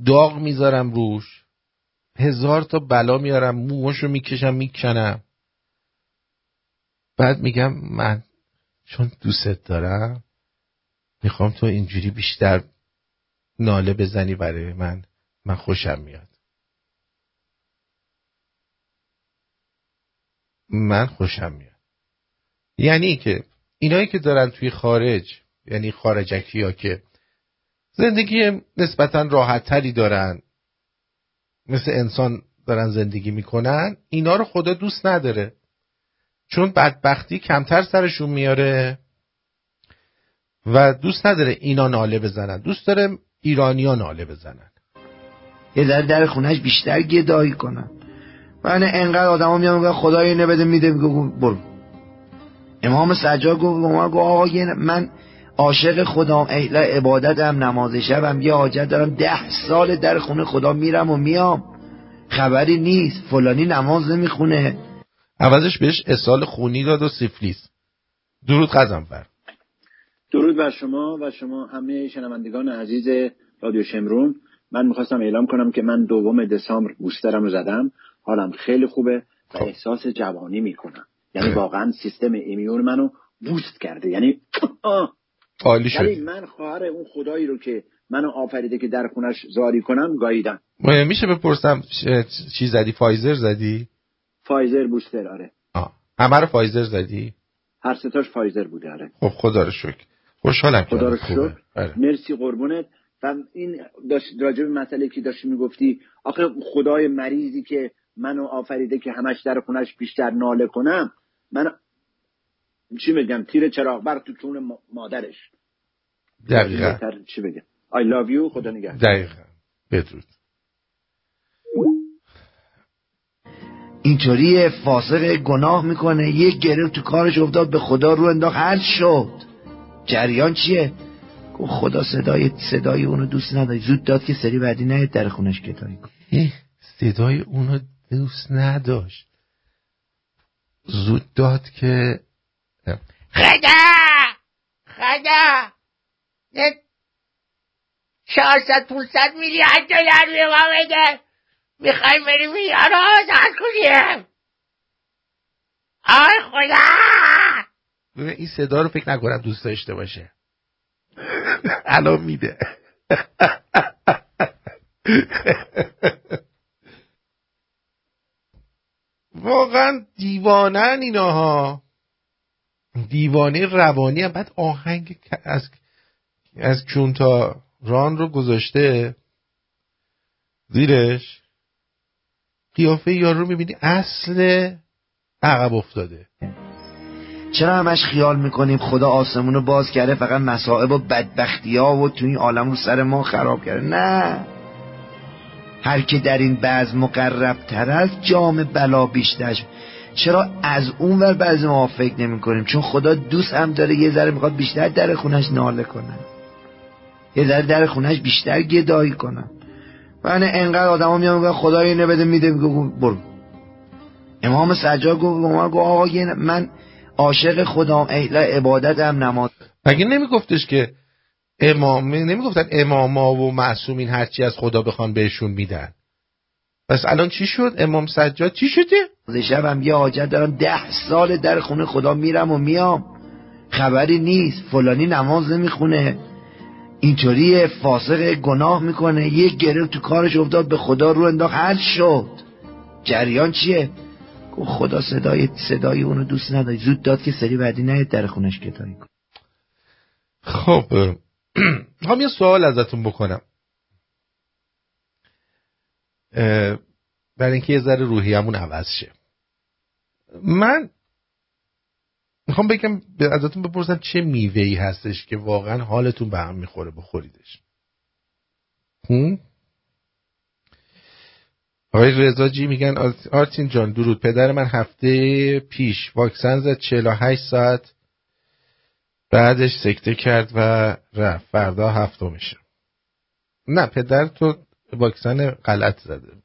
داغ می‌ذارم روش. هزار تا بلا میارم موهاشو می‌کشم می‌کنم. بعد میگم من چون دوستت دارم می‌خوام تو اینجوری بیشتر ناله بزنی برای من. من خوشم میاد. من خوشم میاد. یعنی که اینایی که دارن توی خارج یعنی خارجکی ها که زندگی نسبتا راحت تری دارن مثل انسان دارن زندگی می‌کنن اینا رو خدا دوست نداره. چون بدبختی کمتر سرشون میاره و دوست نداره اینا ناله بزنن. دوست داره ایرانیا ناله بزنن. یه در در خونش بیشتر گدایی کنن. من انقدر آدم ها میان خدا اینه بده میده میگه برو. امام سجاد گفت آقا من عاشق خدام اهل عبادتم نماز شبم یه حاجت دارم ده سال در خونه خدا میرم و میام. خبری نیست فلانی نماز نمی‌خونه. عوضش بهش اصال خونی داد و سفلیس درود بر. درود بر شما و شما همه شنوندگان عزیز رادیو شمرون. من می‌خواستم اعلام کنم که من دوم دسامبر بوسترم رو زدم. حالم خیلی خوبه و احساس جوانی می‌کنم. یعنی واقعا سیستم immune منو boost کرده. یعنی عالی ولی من خواهر اون خدایی رو که منو آفریده که در خونش زاری کنم گاییدم. میشه بپرسم چی زدی؟ Pfizer زدی؟ Pfizer booster آره. آه. همه رو Pfizer زدی؟ هر ستاش Pfizer بوده آره. خب خدا رو شکر. خوشحالم خدا رو شکر. آره. مرسی قربونت. و این داشت راجع به مسئله که داشتی می‌گفتی آخه خدای مریضی که منو آفریده که همش در خونش بیشتر ناله کنم من چی بگم تیر چراغ برق تو چون مادرش. دقیقا. چی بگم؟ I love you خدا نگه دقیقا. بدرود. اینطوری فاسق گناه می‌کنه یک گره تو کارش افتاد به خدا رو انداخت حل شد. جریان چیه؟ خدا صدای صدای اونو دوست نداری. زود داد که سری بعدی نه در خونش کتایی کن. صدای اونو دوست نداشت. زود داد که خدا! خدا! چهارصد پونصد میلیارد دلار به ما بده. می‌خوایم بریم ایران رو آزاد کنیم. آی خدا! این صدا رو فکر نکنم دوست داشته باشه. الان میده. واقعا دیوانن ایناها. دیوانه روانی هم. بعد آهنگ از از کونتا ران رو گذاشته زیرش. قیافه یارو رو می‌بینی اصل عقب افتاده. چرا همش خیال می‌کنیم خدا آسمون رو باز کرده فقط مصائب و بدبختی ها و تو این عالم رو سر ما خراب کرده؟ نه. هر که در این بعض مقرب تر است جام بلا بیشترش چرا از اون ور بعضی ما فکر نمی کنیم؟ چون خدا دوست هم داره یه ذره می‌خواد بیشتر در خونش ناله کنه. یه ذره در خونش بیشتر گدایی کنم من انقدر آدم ها میان خدا اینه بده میده میگه برو. امام سجاد گفت آقا من عاشق خدام اهل عبادتم نماز. مگه نمیگفتش که امام نمی‌گفتن اماما و معصومین هرچی از خدا بخوان بهشون میدن. پس الان چی شد؟ امام سجاد چی شده؟ شبم یه حاجت دارم ده سال در خونه خدا میرم و میام. خبری نیست. فلانی نماز نمی‌خونه. اینطوری فاسق گناه می‌کنه. یک گره تو کارش افتاد به خدا رو انداخت. حل شد. جریان چیه؟ گفت خدا صدای صدای اونو دوست نداری. زود داد که سری بعدی نیاد در خونش کتایی کن. خب هم یه سوال ازتون بکنم. برای اینکه یه ذره روحیمون عوض شه. من می‌خوام بگم ازتون بپرسم چه میوه ای هستش که واقعا حالتون به هم می‌خوره بخوریدش؟ آقای رضا جی میگن آرتین جان درود. پدر من هفته پیش واکسن زد 48 ساعت بعدش سکته کرد و رفت. فردا هفتم میشه. نه پدر تو واکسن غلط زده.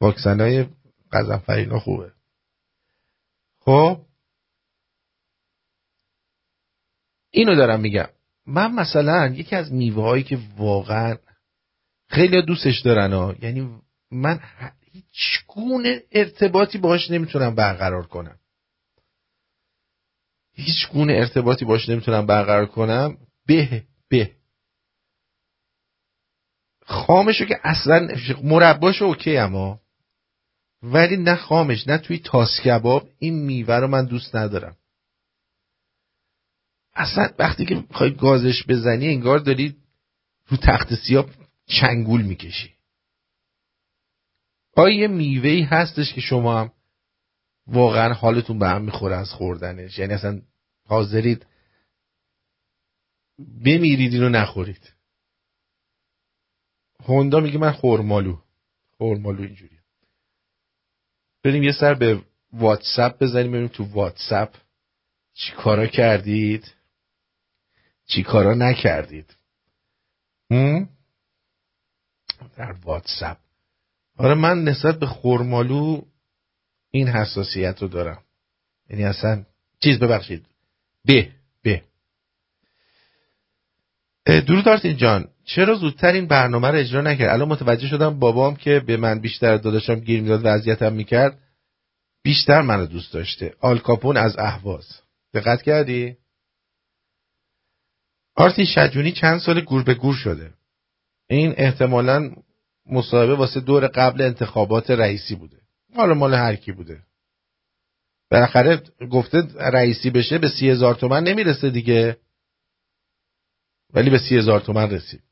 واکسن های قزنفرینا خوبه. خب؟ اینو دارم میگم. من مثلا یکی از میوه هایی که واقعا خیلی دوستش دارن ها یعنی من هیچ گونه ارتباطی باش نمی‌تونم برقرار کنم. هیچ گونه ارتباطی باش نمی‌تونم برقرار کنم. به به. خامشو که اصلا مرباشو اوکی اما. ولی نه خامش نه توی تاس کباب این میوه رو من دوست ندارم. اصلا وقتی که می‌خوای گازش بزنی انگار داری رو تخت سیاه چنگول می‌کشی. آیا یه میوهی هستش که شما هم واقعا حالتون به هم می‌خوره از خوردنش. یعنی اصلا حاضرید بمیرید اینو نخورید. هوندا میگه من خورمالو. خورمالو اینجوری بریم یه سر به واتساپ بزنیم ببینیم تو واتساپ. چی کارا کردید؟ چی کارا نکردید؟ در واتساپ. آره من نسبت به خورمالو این حساسیت رو دارم. یعنی اصلا چیز ببخشید. به به درود آرتین جان. چرا زودتر این برنامه رو اجرا نکرد؟ الان متوجه شدم بابام که به من بیشتر داداشم گیر می‌داد وضعیتم می‌کرد. بیشتر منو دوست داشته. آلکاپون از اهواز. دقت کردی؟ آرتین شجونی چند سال گور به گور شده. این احتمالا مصاحبه واسه دور قبل انتخابات رئیسی بوده. حالا مال هر کی بوده. بالاخره گفته رئیسی بشه به سی هزار تومن نمی‌رسه دیگه. ولی به سی هزار تومن رسید.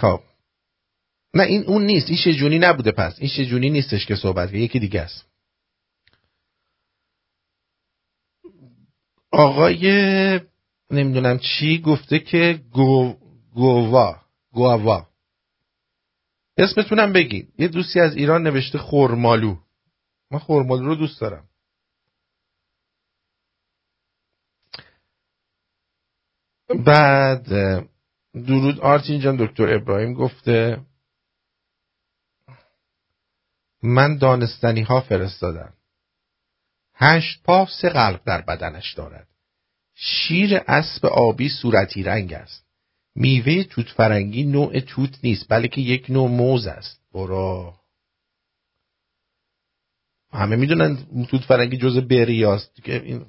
خب. نه این اون نیست. این شجونی نبوده پس. این شجونی نیستش که صحبت یکی دیگه است. آقای نمی‌دونم چی گفته که گو گووا گووا اسمتونم بگید یه دوستی از ایران نوشته خورمالو. من خورمالو رو دوست دارم. بعد درود آرتین جان دکتر ابراهیم گفته من دانستنی ها فرستادم. هشت پا سه قلب در بدنش دارد. شیر اسب آبی صورتی رنگ است. میوه توت فرنگی نوع توت نیست بلکه یک نوع موز است. برا. همه می‌دونن توت فرنگی جز بریاست. که این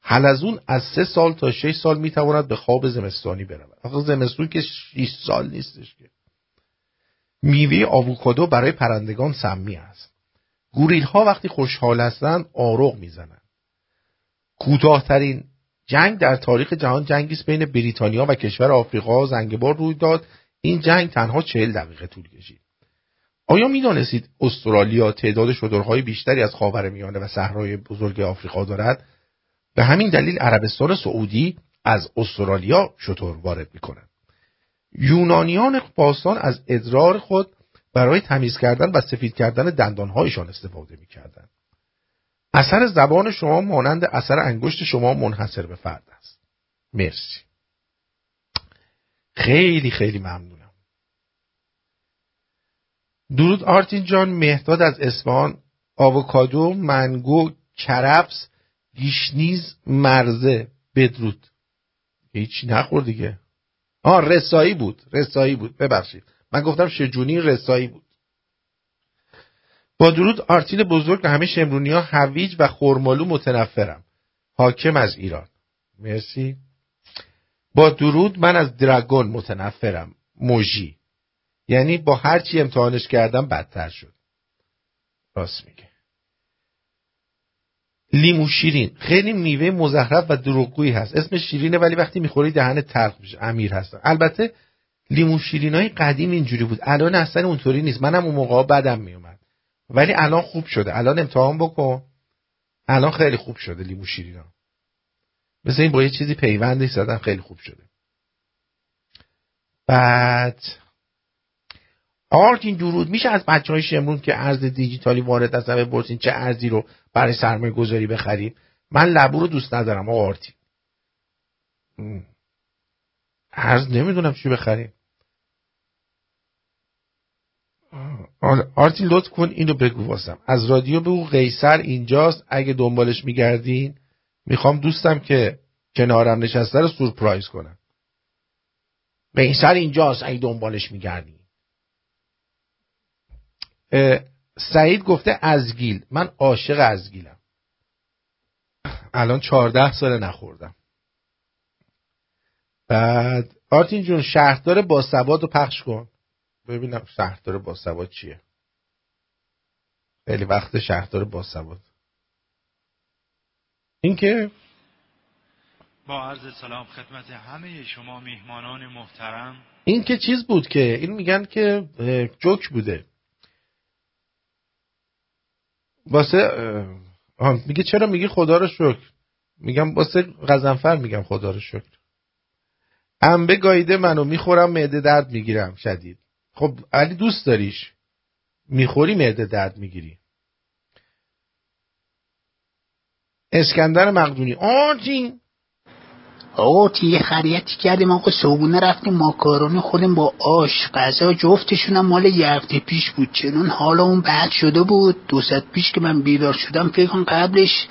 حلزون از سه سال تا شش سال می‌تواند به خواب زمستانی برود. آخه زمستون که 6 سال نیستش که. میوه آووکادو برای پرندگان سمی است. گوریل ها وقتی خوشحال هستند آروغ می‌زنند کوتاهترین جنگ در تاریخ جهان جنگی بین بریتانیا و کشور آفریقا. زنگبار روی داد. این جنگ تنها چهل دقیقه طول کشید. آیا می‌دانستید استرالیا تعداد شترهای بیشتری از خاورمیانه و صحرای بزرگ آفریقا دارد؟ به همین دلیل عربستان سعودی از استرالیا شتر وارد می‌کنند یونانیان باستان از ادرار خود برای تمیز کردن و سفید کردن دندانهایشان استفاده می‌کردند. اثر زبان شما مانند اثر انگشت شما منحصر به فرد است. مرسی. خیلی خیلی ممنونم. درود آرتین جان مهداد از اسفان آووکادو منگو کرفس گیشنیز مرزه. بدرود. هیچی نخور دیگه. آه رسایی بود رسایی بود. ببخشید. من گفتم شجونی رسایی بود. با درود آرتین بزرگ و همه شمرونی ها هویج و خورمالو متنفرم. حاکم از ایران. مرسی. با درود من از درگون متنفرم. موجی. یعنی با هر چی امتحانش کردم بدتر شد. راست میگه. لیمو شیرین. خیلی میوه مزخرف و دروغگویی هست. اسم شیرینه ولی وقتی می‌خوری دهن تلخ میشه. امیر هست البته لیمو شیرین های قدیم اینجوری بود. الان اصلا اونطوری نیست. منم اون موقع بدم میومد. ولی الان خوب شده. الان امتحان بکن. الان خیلی خوب شده لیمو شیرین ها مثل این با یه چیزی پیوندی زدن خیلی خوب شده. بعد آرتین درود میشه از بچه های شمرون که ارز دیجیتالی وارد از بپرسین چه ارزی رو برای سرمایه گذاری بخریم. من لبو رو دوست ندارم آقا آرتین ارز نمی‌دونم چی بخریم. آرتین لطف کن اینو بگو واسم. از رادیو بگو قیصر اینجاست. اگه دنبالش میگردین می‌خوام دوستم که کنارم نشسته رو سورپرایز کنم. قیصر اینجاست اگه دنبالش میگردین. سعید گفته ازگیل. من عاشق ازگیلم. الان چهارده سال نخوردم. بعد آرتین جون شهردار با سواد رو پخش کن. ببینم شهردار با سواد چیه. خیلی وقت شهردار با سواد این که با عرض سلام خدمت همه شما میهمانان محترم. این که چیز بود که این میگن که جوک بوده. واسه میگه چرا میگی خدا رو شکر؟ میگم واسه غزنفر میگم خدا رو شکر. انبه گایده منو می‌خورم معده درد می‌گیرم شدید. خب علی دوست داریش. می‌خوری معده درد می‌گیری. اسکندر مقدونی. آجین آقا یه خریتی کردیم آقا. صبونه رفتیم ماکارونی خودیم با آش غذا جفتشون هم مال یه هفته پیش بود. چنون حالا اون بعد شده بود. دو پیش که من بیدار شدم فکر قبلش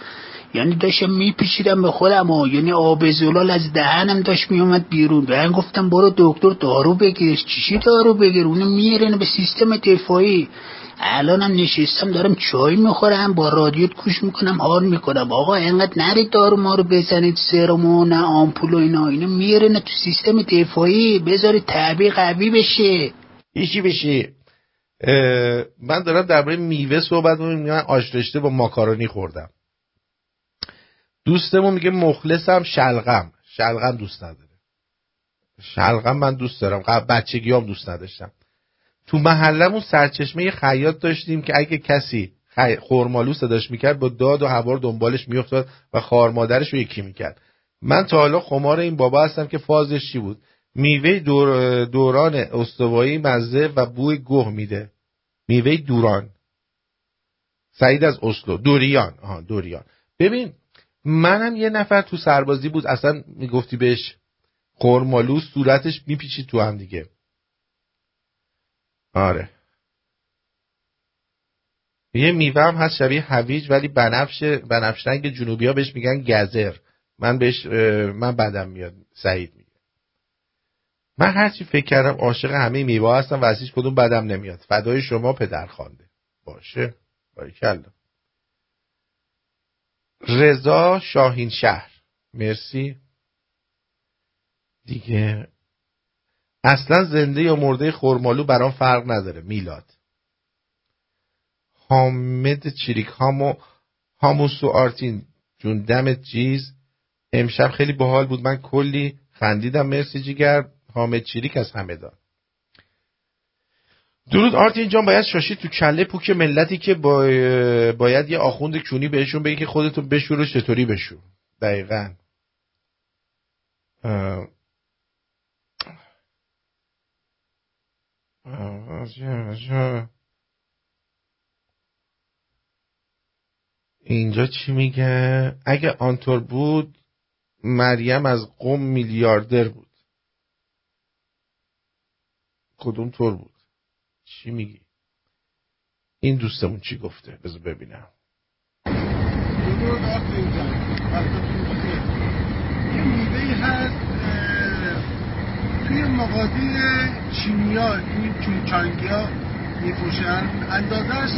یعنی داشتم میپیچیدم به خودم و یعنی آب زلال از دهنم داشت میومد بیرون. من گفتم برو دکتر دارو بگیر. چیشی دارو بگیر؟ اونو میرنه به سیستم دفاعی. الانم نشستم دارم چای می‌خورم با رادیو گوش می‌کنم حال می‌کنم. آقا اینقدر نرید دارو ما رو بزنید سرمو نه آمپول و اینا. اینو میرنه تو سیستم دفاعی. بذارید تعبیه قوی بشه. ایشی بشه؟ من دارم درباره میوه صحبت می‌کنم. آش رشته با ماکارونی خوردم. دوستمون میگه مخلصم شلغم. شلغم دوست نداره. شلغم من دوست دارم. بچگی هم دوست نداشتم. تو محلمون سرچشمه خیاط داشتیم که اگه کسی خی... خورمالو صداش می‌کرد با داد و هوار دنبالش میافتاد و خار مادرش رو یکی می‌کرد. من تا حالا خمار این بابا هستم که فازش چی بود؟ میوه دور... دوران استوایی مزه و بوی گوه میده. میوه دوران. سعید از اسلو. دوریان. آها دوریان. ببین منم یه نفر تو سربازی بود اصلا می‌گفتی بهش خورمالو صورتش میپیچید تو هم دیگه. آره. یه میوه هم هست شبیه هویج ولی بنفش بنفش رنگ جنوبی ها بهش میگن گزر. من بهش من بدم میاد سعید میگه. من هرچی فکر کردم عاشق همه میوه هستم و ازش کدوم بدم نمیاد. فدای شما پدر خوانده. باشه. باریکلا رضا شاهین شهر. مرسی. دیگه اصلا زنده یا مرده خورمالو برام فرق نداره میلاد. حامد چریک هامو هاموسو آرتین جون دمت جیز امشب خیلی باحال بود من کلی خندیدم. مرسی جیگر. حامد چریک از همدان درود آرتین جان باید شاشی تو کله پوک ملتی که باید یه آخوند کونی بهشون بگی که خودتون بشور و چطوری بشور. دقیقا. اینجا چی میگه؟ اگه آنطور بود مریم از قوم میلیاردر بود. کدوم طور بود؟ چی میگی؟ این دوستمون چی گفته؟ بذار ببینم. یه میوه هست توی مغازه چینیا این چونچانگی ها میفروشن اندازش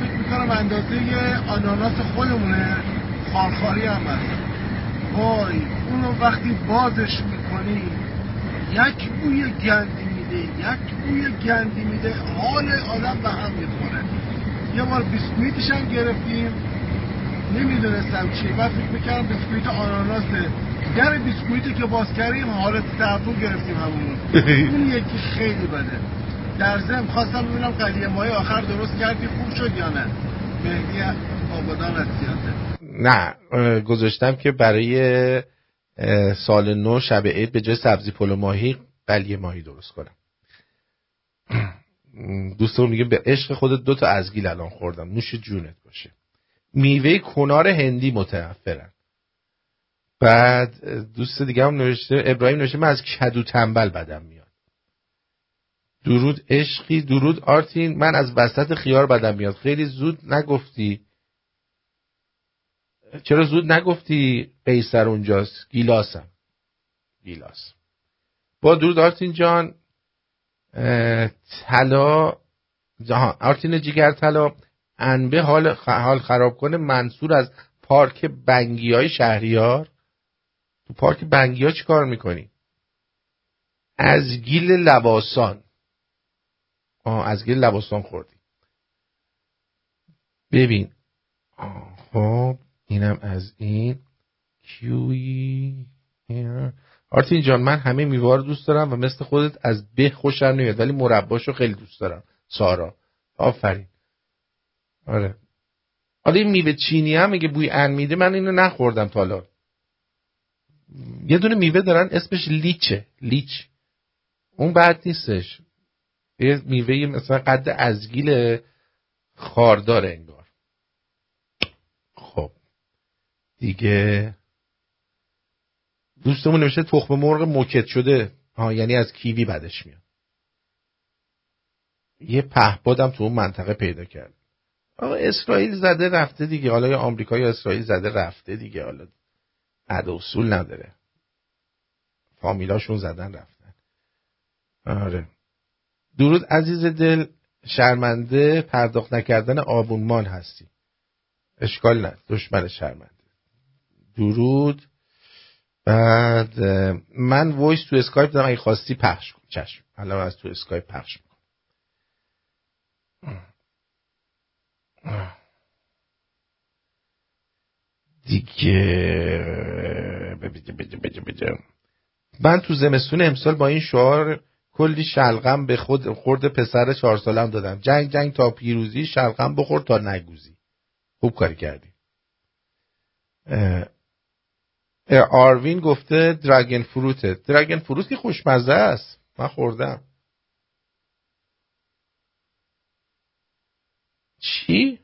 فکر می‌کنم اندازه آناناس خودمونه. خارخاری هم هست. وای اونو وقتی بازش می‌کنی یک بوی گندی میده یک بوی گندی میده حال آدم به هم می‌خوره. یه بار بیسکویتش هم گرفتیم نمی‌دونستم چیه من فکر می‌کردم بیسکویت آناناسه. در بیسکویتی که باز کردیم حالت تعفن گرفتیم همون اون یکی خیلی بده. در ضمن خواستم ببینم قلیه ماه آخر درست کردی خوب شد یا نه. مهدی آبادان از نه گذاشتم که برای سال نو شب عید به جای سبزی پلو ماهی قلیه ماهی درست کنم. دوستمون میگه به عشق خودت دو تا ازگیل الان خوردم. نوش جونت باشه. میوه کنار هندی متنفرن بعد دوست دیگه هم نوشته ابراهیم نوشته من از کدو تنبل بدم میاد. درود عشقی درود آرتین من از وسط خیار بدم میاد. خیلی زود نگفتی. چرا زود نگفتی قیصر اونجاست؟ گیلاسم. گیلاس. با درود آرتین جان. طلا آرتین جیگر طلا انبه حال, حال خراب کنه منصور از پارک بنگی های شهریار. تو پارک بنگی ها چی کار می‌کنی؟ از گیل لباسان آه از گیل لباسان خوردی. ببین. خب اینم از این. کیوی آرتین جان من همه میوه دوست دارم و مثل خودت از به خوشم نمیاد ولی مرباشو خیلی دوست دارم. سارا. آفرین. آره. حالا این میوه چینی هم میگه بوی ان میده من اینو نخوردم تا حالا. یه دونه میوه دارن اسمش لیچه. لیچ. اون بد نیستش. یه میوه مثلا قد ازگیل خاردار انگار. خب. دیگه دوستمون نوشته تخم مرغ موکت شده. ها یعنی از کیوی بدش میاد. یه پهپادم تو اون منطقه پیدا کرد. آقا اسرائیل زده رفته دیگه. حالا یا آمریکا یا اسرائیل زده رفته دیگه. حالا عد اصول نداره. فامیلاشون زدن رفتن. آره. درود عزیز دل شرمنده پرداخت نکردن آبونمان هستی. اشکال نه. دشمن شرمنده. درود بعد من voice تو اسکایپ دارم اگه خواستی پخش کن. چشم. الان از تو اسکایپ پخش می‌کنم. دیگه بده. من تو زمستون امسال با این شعار کلی شلغم به خود خورد پسر چهار سالم دادم. جنگ جنگ تا پیروزی شلغم بخور تا نگوزی. خوب کاری کردی. آروین گفته دراگن فروته. دراگن فروت که خوشمزه است. من خوردم. چی؟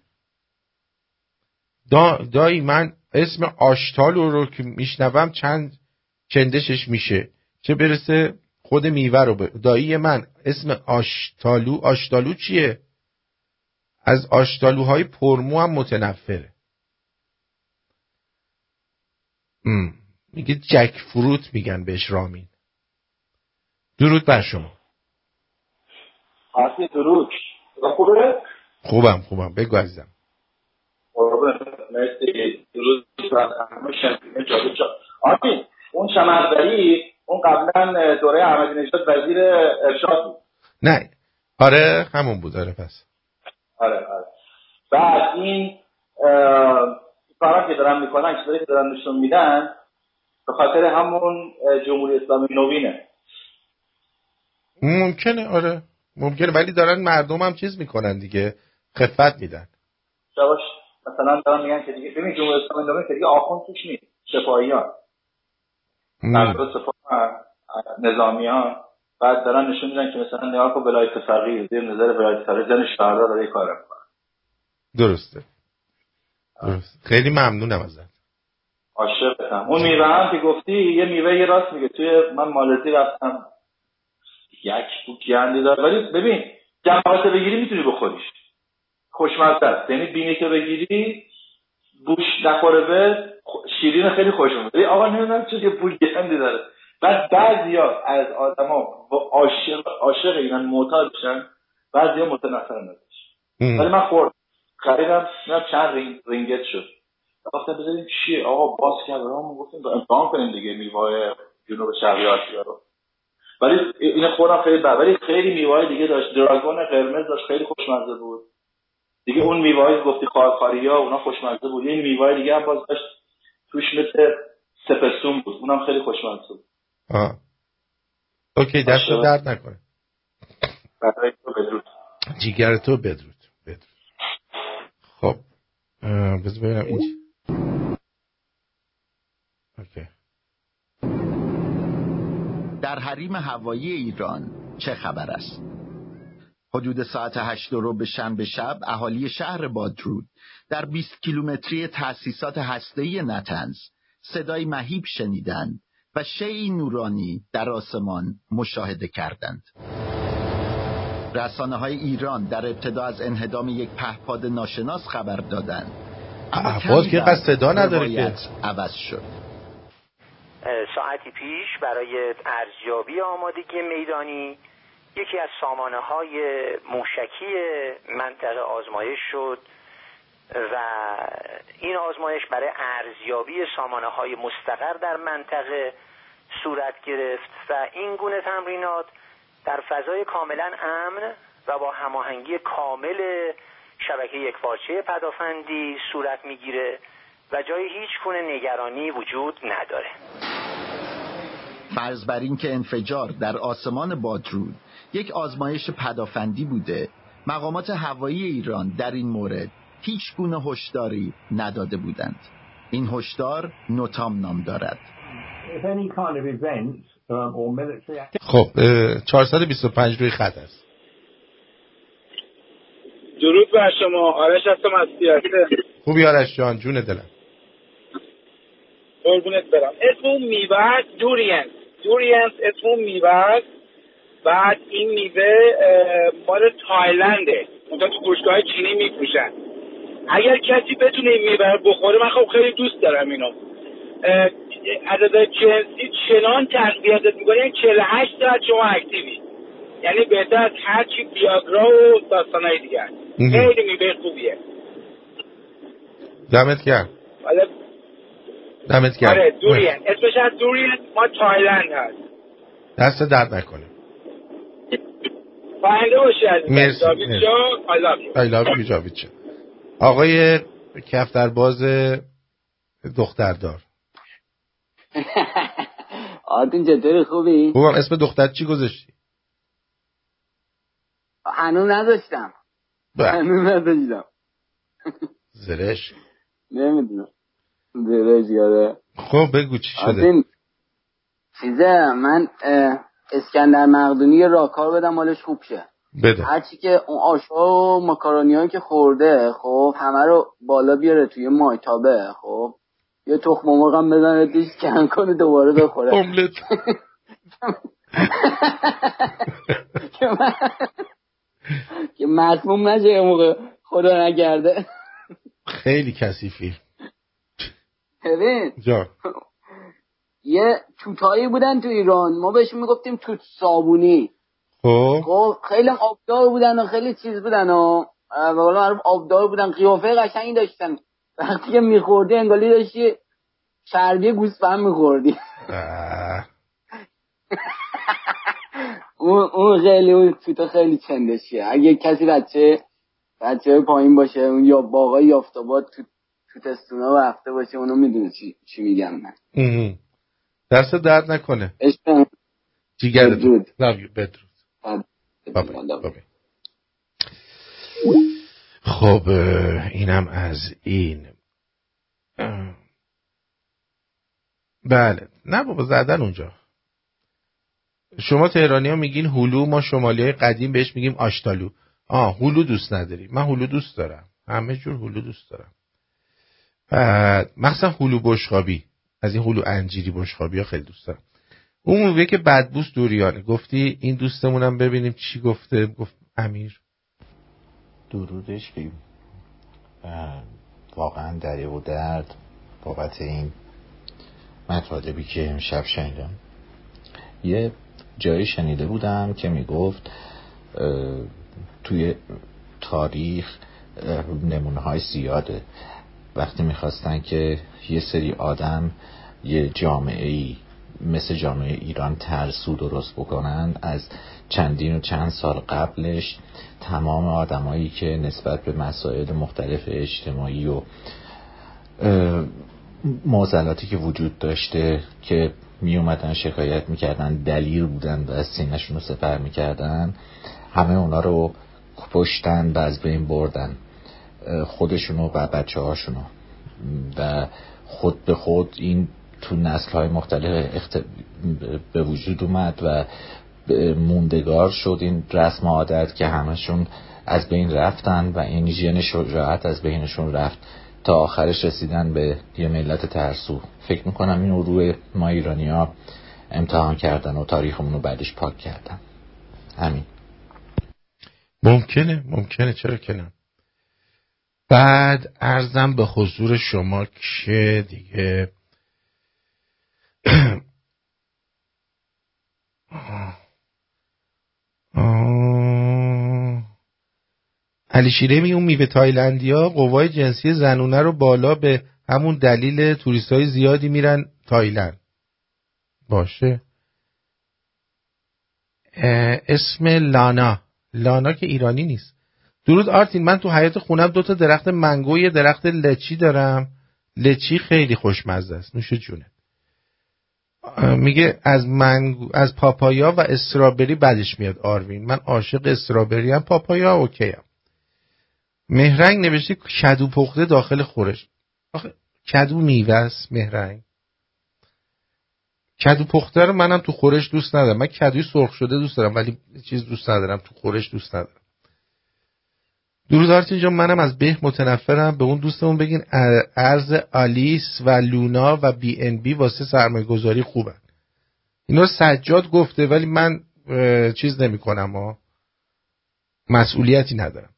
دا دایی من اسم آشتالو رو که میشنوم چند چندشش میشه. چه برسه خود میوه رو. دایی من اسم آشتالو آشتالو چیه؟ از آشتالوهای پرمو هم متنفره. ام. میگه جک فروت میگن بهش رامین. درود بر شما. آسی درود. خوبه؟ خوبم خوبم. بگو عزیزم. مرسی. درود آرتین اون شمردری اون قبلا دوره احمدی نژاد وزیر ارشاد بود. نه. آره همون بود. آره پس. آره آره. بعد این اه، کارا که دارن می‌کنن چیزایی که دارن نشون میدن به خاطر همون جمهوری اسلامی نوینه. ممکنه آره. ممکنه ولی دارن مردم هم چیز می‌کنن دیگه. خفت میدن. جواش مثلا دارن میگن که دیگه ببین جمهوری اسلامی نوین که دیگه آخوند توش نیست. سپاهیان. مردم سپاه نظامیان بعد دارن نشون میدن که مثلا نگاه کن ولایت فقیه زیر نظر ولایت فقیه زن شهردار داره کار می‌کنه. درسته. درست. خیلی ممنونم ازت. عاشقتم. اون میوه هم که گفتی یه میوه یه راست میگه. توی من مالزی رفتم. یک بو گندی داره. ولی ببین جمعات بگیری می‌تونی بخوریش خوشمزه است. یعنی بینی که بگیری بوش نخوره به شیرین خیلی خوش میاد آقا نمی‌دونم چه یه بوی گندی داره. بعد بعضیا از آدما عاشق عاشق اینن معتادشن بعضیا متنفرن ازش. ولی من خوردم. خریدم نه چند رینگ رینگت شد. گفتم بذاریم چیه؟ آقا باز کرد ما گفتیم امتحان کنیم دیگه میوه جنوب شرقی آسیا رو. ولی این خودم خیلی بد. ولی خیلی میوه دیگه داشت. dragon قرمز داشت. خیلی خوشمزه بود. دیگه اون میوه گفتی خارخاری ها اونا خوشمزه بود. این میوه دیگه هم باز داشت. توش مثل سپستون بود. اونم خیلی خوشمزه بود. آه. OK دست. درد نکنه. برای تو بدرود. جیگر تو بدرود. خب بذار ببینم این اوکی در حریم هوایی ایران چه خبر است؟ حدود ساعت هشت رو به شنبه شب اهالی شهر بادرود در 20 کیلومتری تأسیسات هسته‌ای نتنز صدای مهیب شنیدند و شیعی نورانی در آسمان مشاهده کردند. رسانه های ایران در ابتدا از انهدام یک پهپاد ناشناس خبر دادند. پهپاد کمی که قصد صدا نداره که. عوض شد. ساعتی پیش برای ارزیابی آمادگی میدانی یکی از سامانه های موشکی منطقه آزمایش شد و این آزمایش برای ارزیابی سامانه های مستقر در منطقه صورت گرفت و این گونه تمرینات در فضای کاملا امن و با هماهنگی کامل شبکه یکپارچه پدافندی صورت می‌گیره و جای هیچ گونه نگرانی وجود نداره. فرض بر این که انفجار در آسمان بادرود یک آزمایش پدافندی بوده مقامات هوایی ایران در این مورد هیچ گونه هشداری نداده بودند. این هشدار نوتام نام دارد خب اه، 425 روی خط است. درود بر شما. آرش هستم از سیاسه خوبی آرش جان جون دلم. قربونت برم. اسم اون میوه هست دورینس دورینس اسم اون میوه هست بعد این میوه مال تایلنده. اونجا تو فروشگاه چینی میفروشن. اگر کسی بتونه این میوه رو بخوره من خب خیلی دوست دارم اینو. عدد جنسی چنان تقویتت می‌کنه یعنی 48 ساعت شما اکتیوی. یعنی بهتر از هر چی بیاگرا و داستانهای دیگر. خیلی میوه خوبیه. دمت گرم. حالا دمت گرم. آره دورین اسمش از دورین ما تایلند هست. دست درد نکنه. پاینده باشی از مرسی،. جان I love you. آقای کفترباز دختردار. آرتین چطوری خوبی؟ خوبم. اسم دختر چی گذاشتی؟ هنوز نداشتم. هنوز نداشتم. زرش. نمی‌دونم. زرش یاده خب بگو چی شده. چیزه من اسکندر مقدونی یه راهکار بدم مالش خوب شه. بده. هرچی که اون آشا و ماکارونی هایی که خورده خب همه رو بالا بیاره توی مایتابه خب. یه تخم مرغ هم بزنه توش کن کنه دوباره بخوره. املت. که مسموم نشه یه موقع. خدا نکرده خیلی کثیفی. ببین. یه توتایی بودن تو ایران. ما بهشون می‌گفتیم توت صابونی. خب. خب خیلی آبدار بودن و خیلی چیز بودن و به قول معروف آبدار بودن. قیافه قشنگی داشتن. وقتی که میخوردی انگاری داشتی چربی گوسفند میخوردی. اون اون خیلی اون توتا خیلی چندشیه. اگه کسی بچه بچه پایین باشه اون یا باقای یافتاباد تو تو تستونا رفته باشه اونو می‌دونه چی, چی میگم من. دست درد نکنه. جیگر بدرود. بدرود. خب اینم از این. بله نه بابا زدن اونجا. شما تهرانی ها میگین هلو ما شمالی های قدیم بهش میگیم آشتالو. آه هلو دوست نداری. من هلو دوست دارم. همه جور هلو دوست دارم. بعد مخصوصا هلو بشخابی از این هلو انجیری بشخابی ها خیلی دوست دارم. اون موقعی که بدبوس دوریانه. گفتی این دوستمونم ببینیم چی گفته. گفت امیر. درودش که واقعا دریه و درد بابت این مطالبی که امشب شنیدم. یه جایی شنیده بودم که می‌گفت توی تاریخ نمونه های زیاده. وقتی می‌خواستن که یه سری آدم یه جامعه ای مثل جامعه ایران ترسو درست بکنن از چندین و چند سال قبلش تمام آدمایی که نسبت به مسائل مختلف اجتماعی و معضلاتی که وجود داشته که می اومدن شکایت می‌کردن دلیل بودن و از سینشون رو سپر می‌کردن همه اونا رو پشتن و از بین بردن خودشونو و بچه هاشونو و خود به خود این تو نسل های مختلف اخت... به وجود اومد و موندگار شد. این رسم عادت که همشون از بین رفتن و این ژن شجاعت از بینشون رفت. تا آخرش رسیدن به یه ملت ترسو. فکر می‌کنم اینو روی ما ایرانی ها امتحان کردن و تاریخمون رو بعدش پاک کردن. همین. ممکنه ممکنه. چرا که نه؟ بعد ارزم به حضور شما که دیگه علی شیره می اون میوه تایلندیا قوای جنسی زنونه رو بالا به همون دلیل توریست های زیادی میرن تایلند. باشه. اسم لانا. لانا که ایرانی نیست. درود آرتین من تو حیات خونم دو تا درخت mango یه درخت lychee دارم. lychee خیلی خوشمزه است. نوش جونه. میگه از mango از پاپایا و strawberry بعدش میاد آروین. من عاشق strawberry هم پاپایا OK هم. مهرنگ نوشته کدو پخته داخل خورش. آخه کدو میوه است مهرنگ. کدو پخته رو منم تو خورش دوست ندارم. من کدوی سرخ شده دوست دارم ولی چیز دوست ندارم. تو خورش دوست ندارم. درود اینجا. منم از به متنفرم. به اون دوستمون بگین ارز آلیس و لونا و بی ان بی واسه سرمایه گذاری خوبن. اینا سجاد گفته ولی من چیز نمی کنم و مسئولیتی ندارم.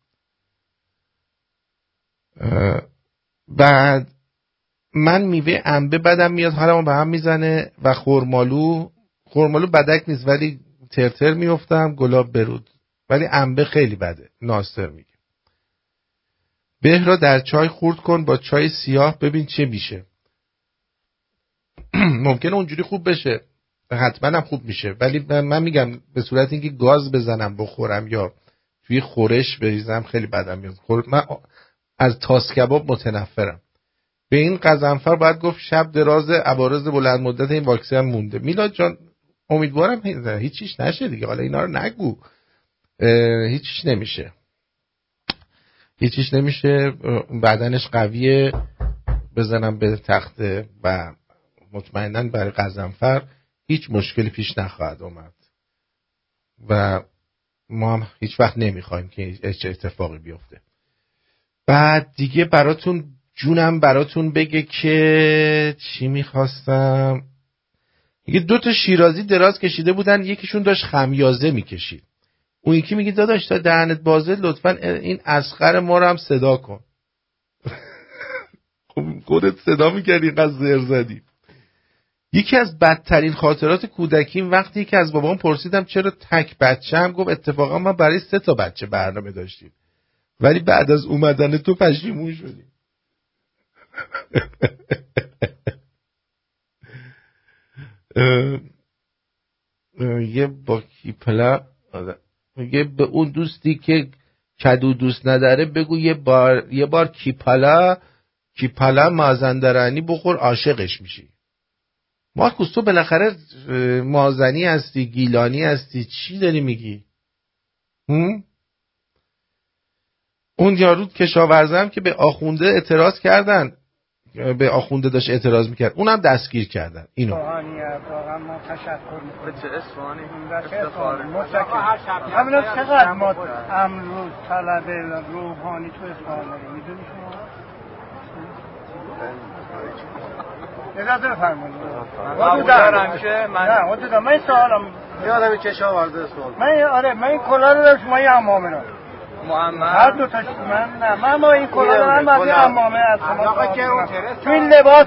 بعد من میوه انبه بدم میاد حالمو به هم می‌زنه و خورمالو خورمالو بدک نیست ولی ترتر میفتم گلاب برود. ولی انبه خیلی بده ناستر میگه. به را در چای خورد کن با چای سیاه ببین چه میشه. ممکنه اونجوری خوب بشه. حتما هم خوب میشه. ولی من میگم به صورت اینکه گاز بزنم بخورم یا توی خورش بریزم خیلی بدم میاد. من از تاس کباب متنفرم. به این قزنفر باید گفت شب دراز عوارض بلند مدت این واکسن مونده. میلاد جان امیدوارم هیچیش نشه دیگه. حالا اینا رو نگو. هیچیش نمیشه. هیچیش نمیشه بدنش قویه بزنم به تخته و مطمئنا برای قزنفر هیچ مشکلی پیش نخواهد اومد. و ما هم هیچ وقت نمی‌خوایم که چه اتفاقی بیفته. بعد دیگه براتون جونم براتون بگه که چی می‌خواستم. میگه دو تا شیرازی دراز کشیده بودن یکیشون داشت خمیازه می‌کشید. اون یکی میگه داداش تا دهنت بازه لطفا این اسخر ما رو هم صدا کن. خب خودت صدا می‌کردی اینقدر زر زدی. یکی از بدترین خاطرات کودکیم وقتی که از بابام پرسیدم چرا تک بچه هم؟ گفت اتفاقا ما برای سه تا بچه برنامه داشتیم. ولی بعد از اومدن تو پشیمون شدیم. یه با کیپلا میگه به اون دوستی که کدو دوست نداره بگو یه بار یه بار کیپالا کیپالا مازندرانی بخور عاشقش میشی. مارکوس تو بالاخره مازنی هستی گیلانی هستی چی داری میگی؟ اون یارو کشاورزم که به آخونده اعتراض کردن. به آخونده داشت اعتراض می‌کرد. اونم دستگیر کردن. اینو. واقعا ما تشکر به چه اصفهانی همینا چقدر ما امروز طلب روحانی تو اصفهان داریم می‌دونی شما اجازه بفرمایید دارم که من نه حدودا من سوالم آدمی کشاورزه سوال من آره من این کلا رو داشت ما یه امامه رو محمد. هر دو تاش من نه. من با این کلا دارم بعد امامه از شما تو این لباس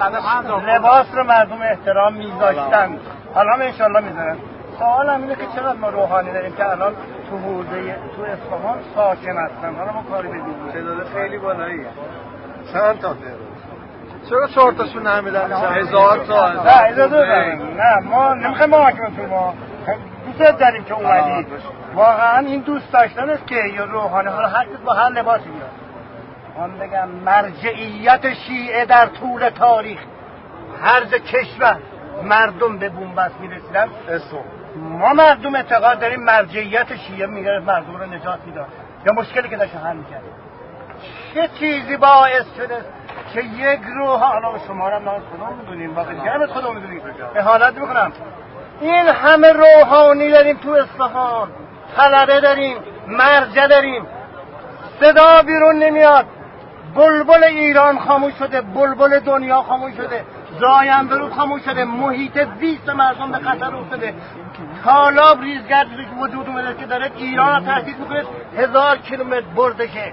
لباس رو مردم احترام میذاشتن. حالا هم انشالله می‌ذارن. سوالم اینه که چقدر ما روحانی داریم که الان تو حوزه تو اصفهان ساکن هستن؟ حالا ما کاری بدیم. تعداد خیلی بالاییه چند تا چرا چهار تاشون نمیدن؟ هزار تا نه اجازه نه. ما نمی‌خوایم ما تو ما دوست داریم که اومدی. واقعا این دوست داشتن است که یا روحانی حالا هر با هر لباسی میاد من بگم مرجعیت شیعه در طول تاریخ. هر کشور مردم به بومبست می‌رسیدن ما مردم اعتقاد داریم مرجعیت شیعه می‌گرفت مردم رو نجات می‌داد. یا مشکلی که داشت حل می‌کرد. چه چیزی باعث شده که یک روح حالا شما را ما خودمون می‌دونیم. دیگه همه خودمون می‌دونیم. حالت می‌کنم. این همه روحانی داریم تو اصفهان. طلبه داریم مرجع داریم. صدا بیرون نمیاد. بلبل ایران خاموش شده بلبل دنیا خاموش شده زایم برود خاموش شده محیط زیست مردم به خطر افتاده. تالاب ریزگرد وجود اومده که داره ایران رو تهدید می‌کنه. هزار کیلومتر بردشه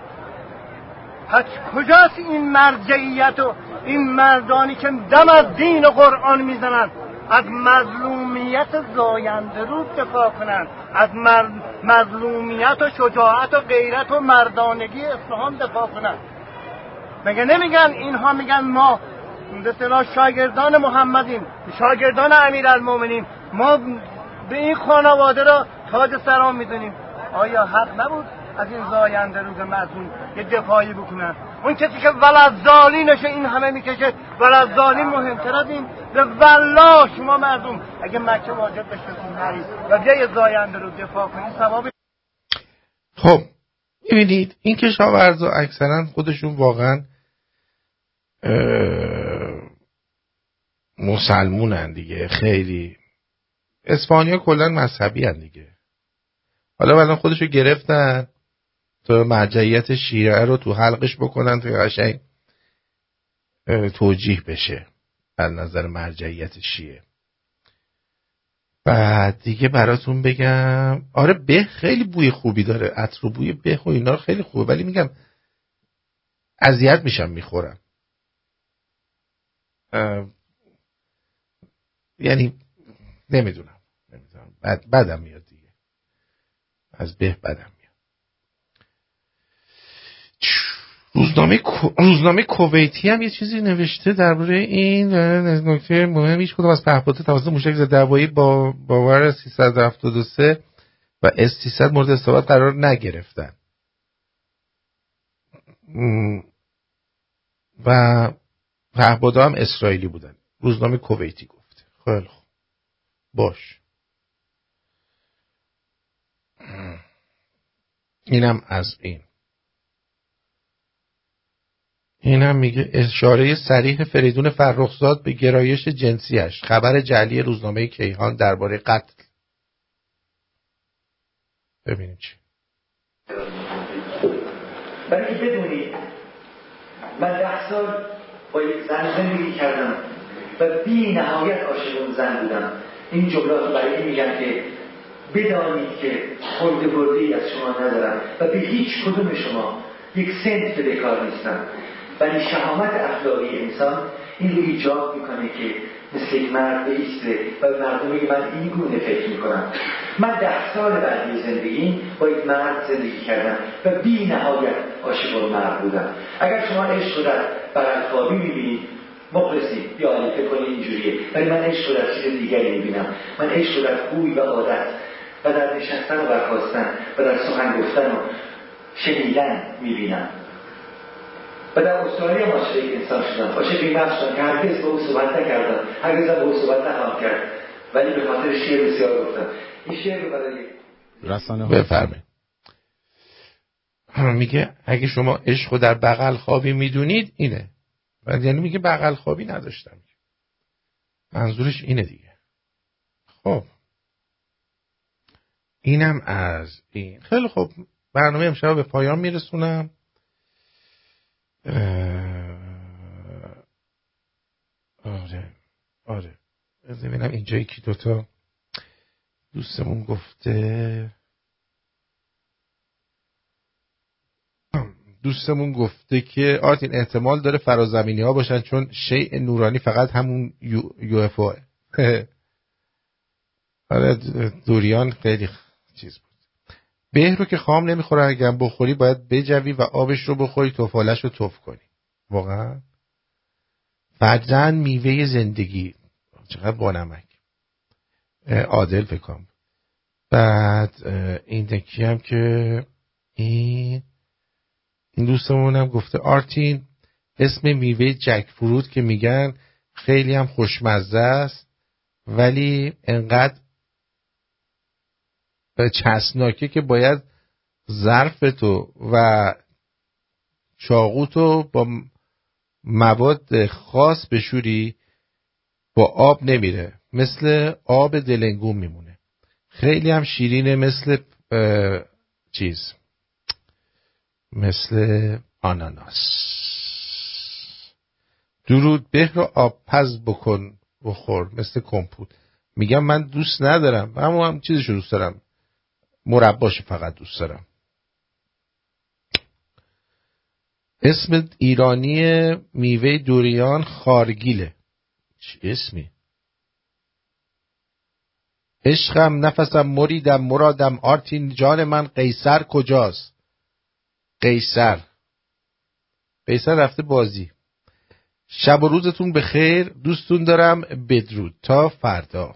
پس کجاست این مرجعیت و این مردانی که دم از دین و قرآن می‌زنند از مظلومیت زاینده رو دفاع کنند. از مظلومیت و شجاعت و غیرت و مردانگی اصفهان دفاع کنند. مگه نمیگن اینها میگن ما به شاگردان محمدیم شاگردان امیرالمومنین. ما به این خانواده را تاج سرام می‌دونیم. آیا حق نبود؟ از این زاینده روز مظلوم یه دفاعی بکنن اون کسی که ولزالی نشه این همه می‌کشه ولزالی مهمتر از این. والله شما مردم اگه مکه واجب بشه نرید و یه زاینده رو دفاع کنید ثواب خب می‌بینید این کشاورزا اکثرا خودشون واقعا مسلمونن دیگه خیلی. اسپانیا کلا مذهبی هن دیگه. حالا الان خودشو گرفتن. تا مرجعیت شیعه رو تو حلقش بکنن تا قشنگ توجیه بشه از نظر مرجعیت شیعه. بعد دیگه براتون بگم آره به خیلی بوی خوبی داره عطر بوی به و اینا خیلی خوبه ولی میگم اذیت میشم می‌خورم. یعنی نمی‌دونم نمی‌دونم بد بدم میاد دیگه. از به بدم. روزنامه روزنامه کویتی هم یه چیزی نوشته درباره این نکته مهم هیچ کدوم از پهپادها توسط موشک هوایی با باور 373 و اس 300 مورد استفاده قرار نگرفتن. و پهپادها هم اسرائیلی بودن. روزنامه کویتی گفته خیلی خوب. باش. اینم از این. اینم میگه اشاره سریح فریدون فرخزاد به گرایش جنسیش خبر جعلی روزنامه کیهان درباره قتل. ببینیم چی. برای بدونید من ده سال با یک زن زندگی کردم و بی نهایت عاشق زن بودم. این جملات برای میگن که بدانید که خورده برده از شما ندارم و به هیچ کدوم شما یک سنت به کار نیستم. ولی شهامت اخلاقی انسان این رو ایجاب می‌کنه که مثل یک مرد بیسته و مردم بگه من این گونه فکر می‌کنم. من ده سال بعدی زندگی با یک مرد زندگی کردم و بی نهایت عاشق مرد بودم. اگر شما عشق در بغل خوابی می‌بینید مخلصی یا فکر کنید اینجوریه. ولی من عشق رو در چیز دیگری می‌بینم. من عشق رو در خوی و عادت و در نشستن و برخواستن و در سخن گفتن و شنیدن می‌بینم. و در استرالیا ما شریک انسان شدم عاشق این نفس شدم که هرگز به او صحبت نکردم هرگز به او صحبت نخواهم کرد. ولی به خاطر شعر بسیار گفتم. این شعر رو برای رسانه بفرمایید. میگه اگه شما عشق در بغل خوابی می‌دونید اینه. و یعنی میگه بغل خوابی نداشتم. منظورش اینه دیگه. خب. اینم از این. خیلی خب. برنامه امشب به پایان میرسونم. آره آره. ببینم اینجایی که دوتا دوستمون گفته. دوستمون گفته که آرتین احتمال داره فرازمینی ها باشن چون شیء نورانی فقط همون یو, اف آره دوریان خیلی چیز بود. به رو که خام نمی‌خوره اگر بخوری باید بجوی و آبش رو بخوری توفالش رو توف کنی. واقعا؟ فجرن میوه زندگی. چقدر بانمک عادل فکرم بعد این دکی هم که این این دوستمون هم گفته آرتین اسم میوه جک فرود که میگن خیلی هم خوشمزه است ولی انقدر چسناکه که باید ظرف تو و چاقو تو با مواد خاص بشوری با آب نمیره. مثل آب دلنگون میمونه. خیلی هم شیرینه مثل چیز. مثل آناناس. درود به رو آب پز بکن بخور مثل کمپوت. میگم من دوست ندارم اما هم چیزش دوست دارم. مرباش فقط دوست دارم. اسم ایرانی میوه دوریان خارگیله. چه اسمی؟ عشقم نفسم مریدم مرادم آرتین جان من قیصر کجاست؟ قیصر. قیصر رفته بازی. شب و روزتون به خیر دوستون دارم بدرود. تا فردا.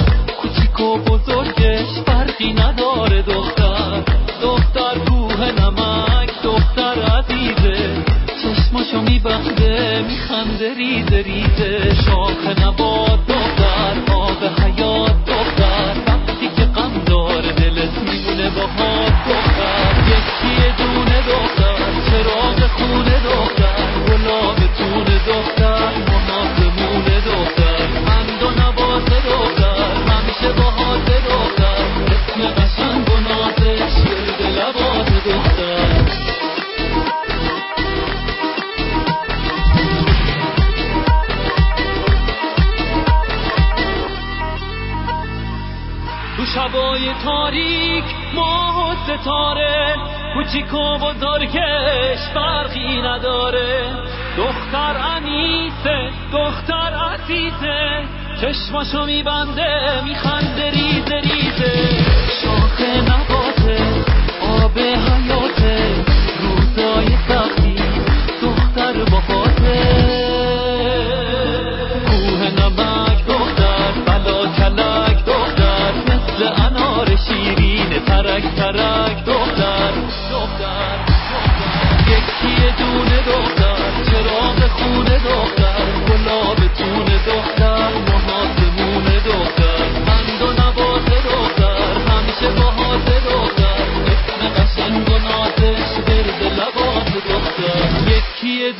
و بزرگش فرقی نداره دختر. دختر روح نمک دختر عزیزه. چشماشو میبنده میخنده ریزه ریزه. شاخ نبا تاریک ماه و ستاره. کوچیک و بزرگش فرقی نداره. دختر انیسه دختر عزیزه. چشماشو میبنده میخنده ریزه ریزه.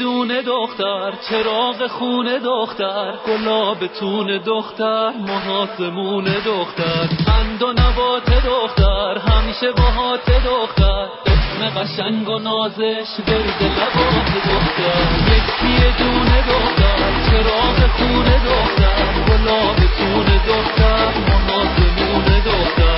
دونه دختر چراغ خونه دختر گلاب تون دختر محاسمون دختر. قند و نبات دختر همیشه باهات دختر. اسم قشنگ و نازش ورد لبات دختر. یکی دونه دختر چراغ خونه دختر گلاب تون دختر محاسمون دختر.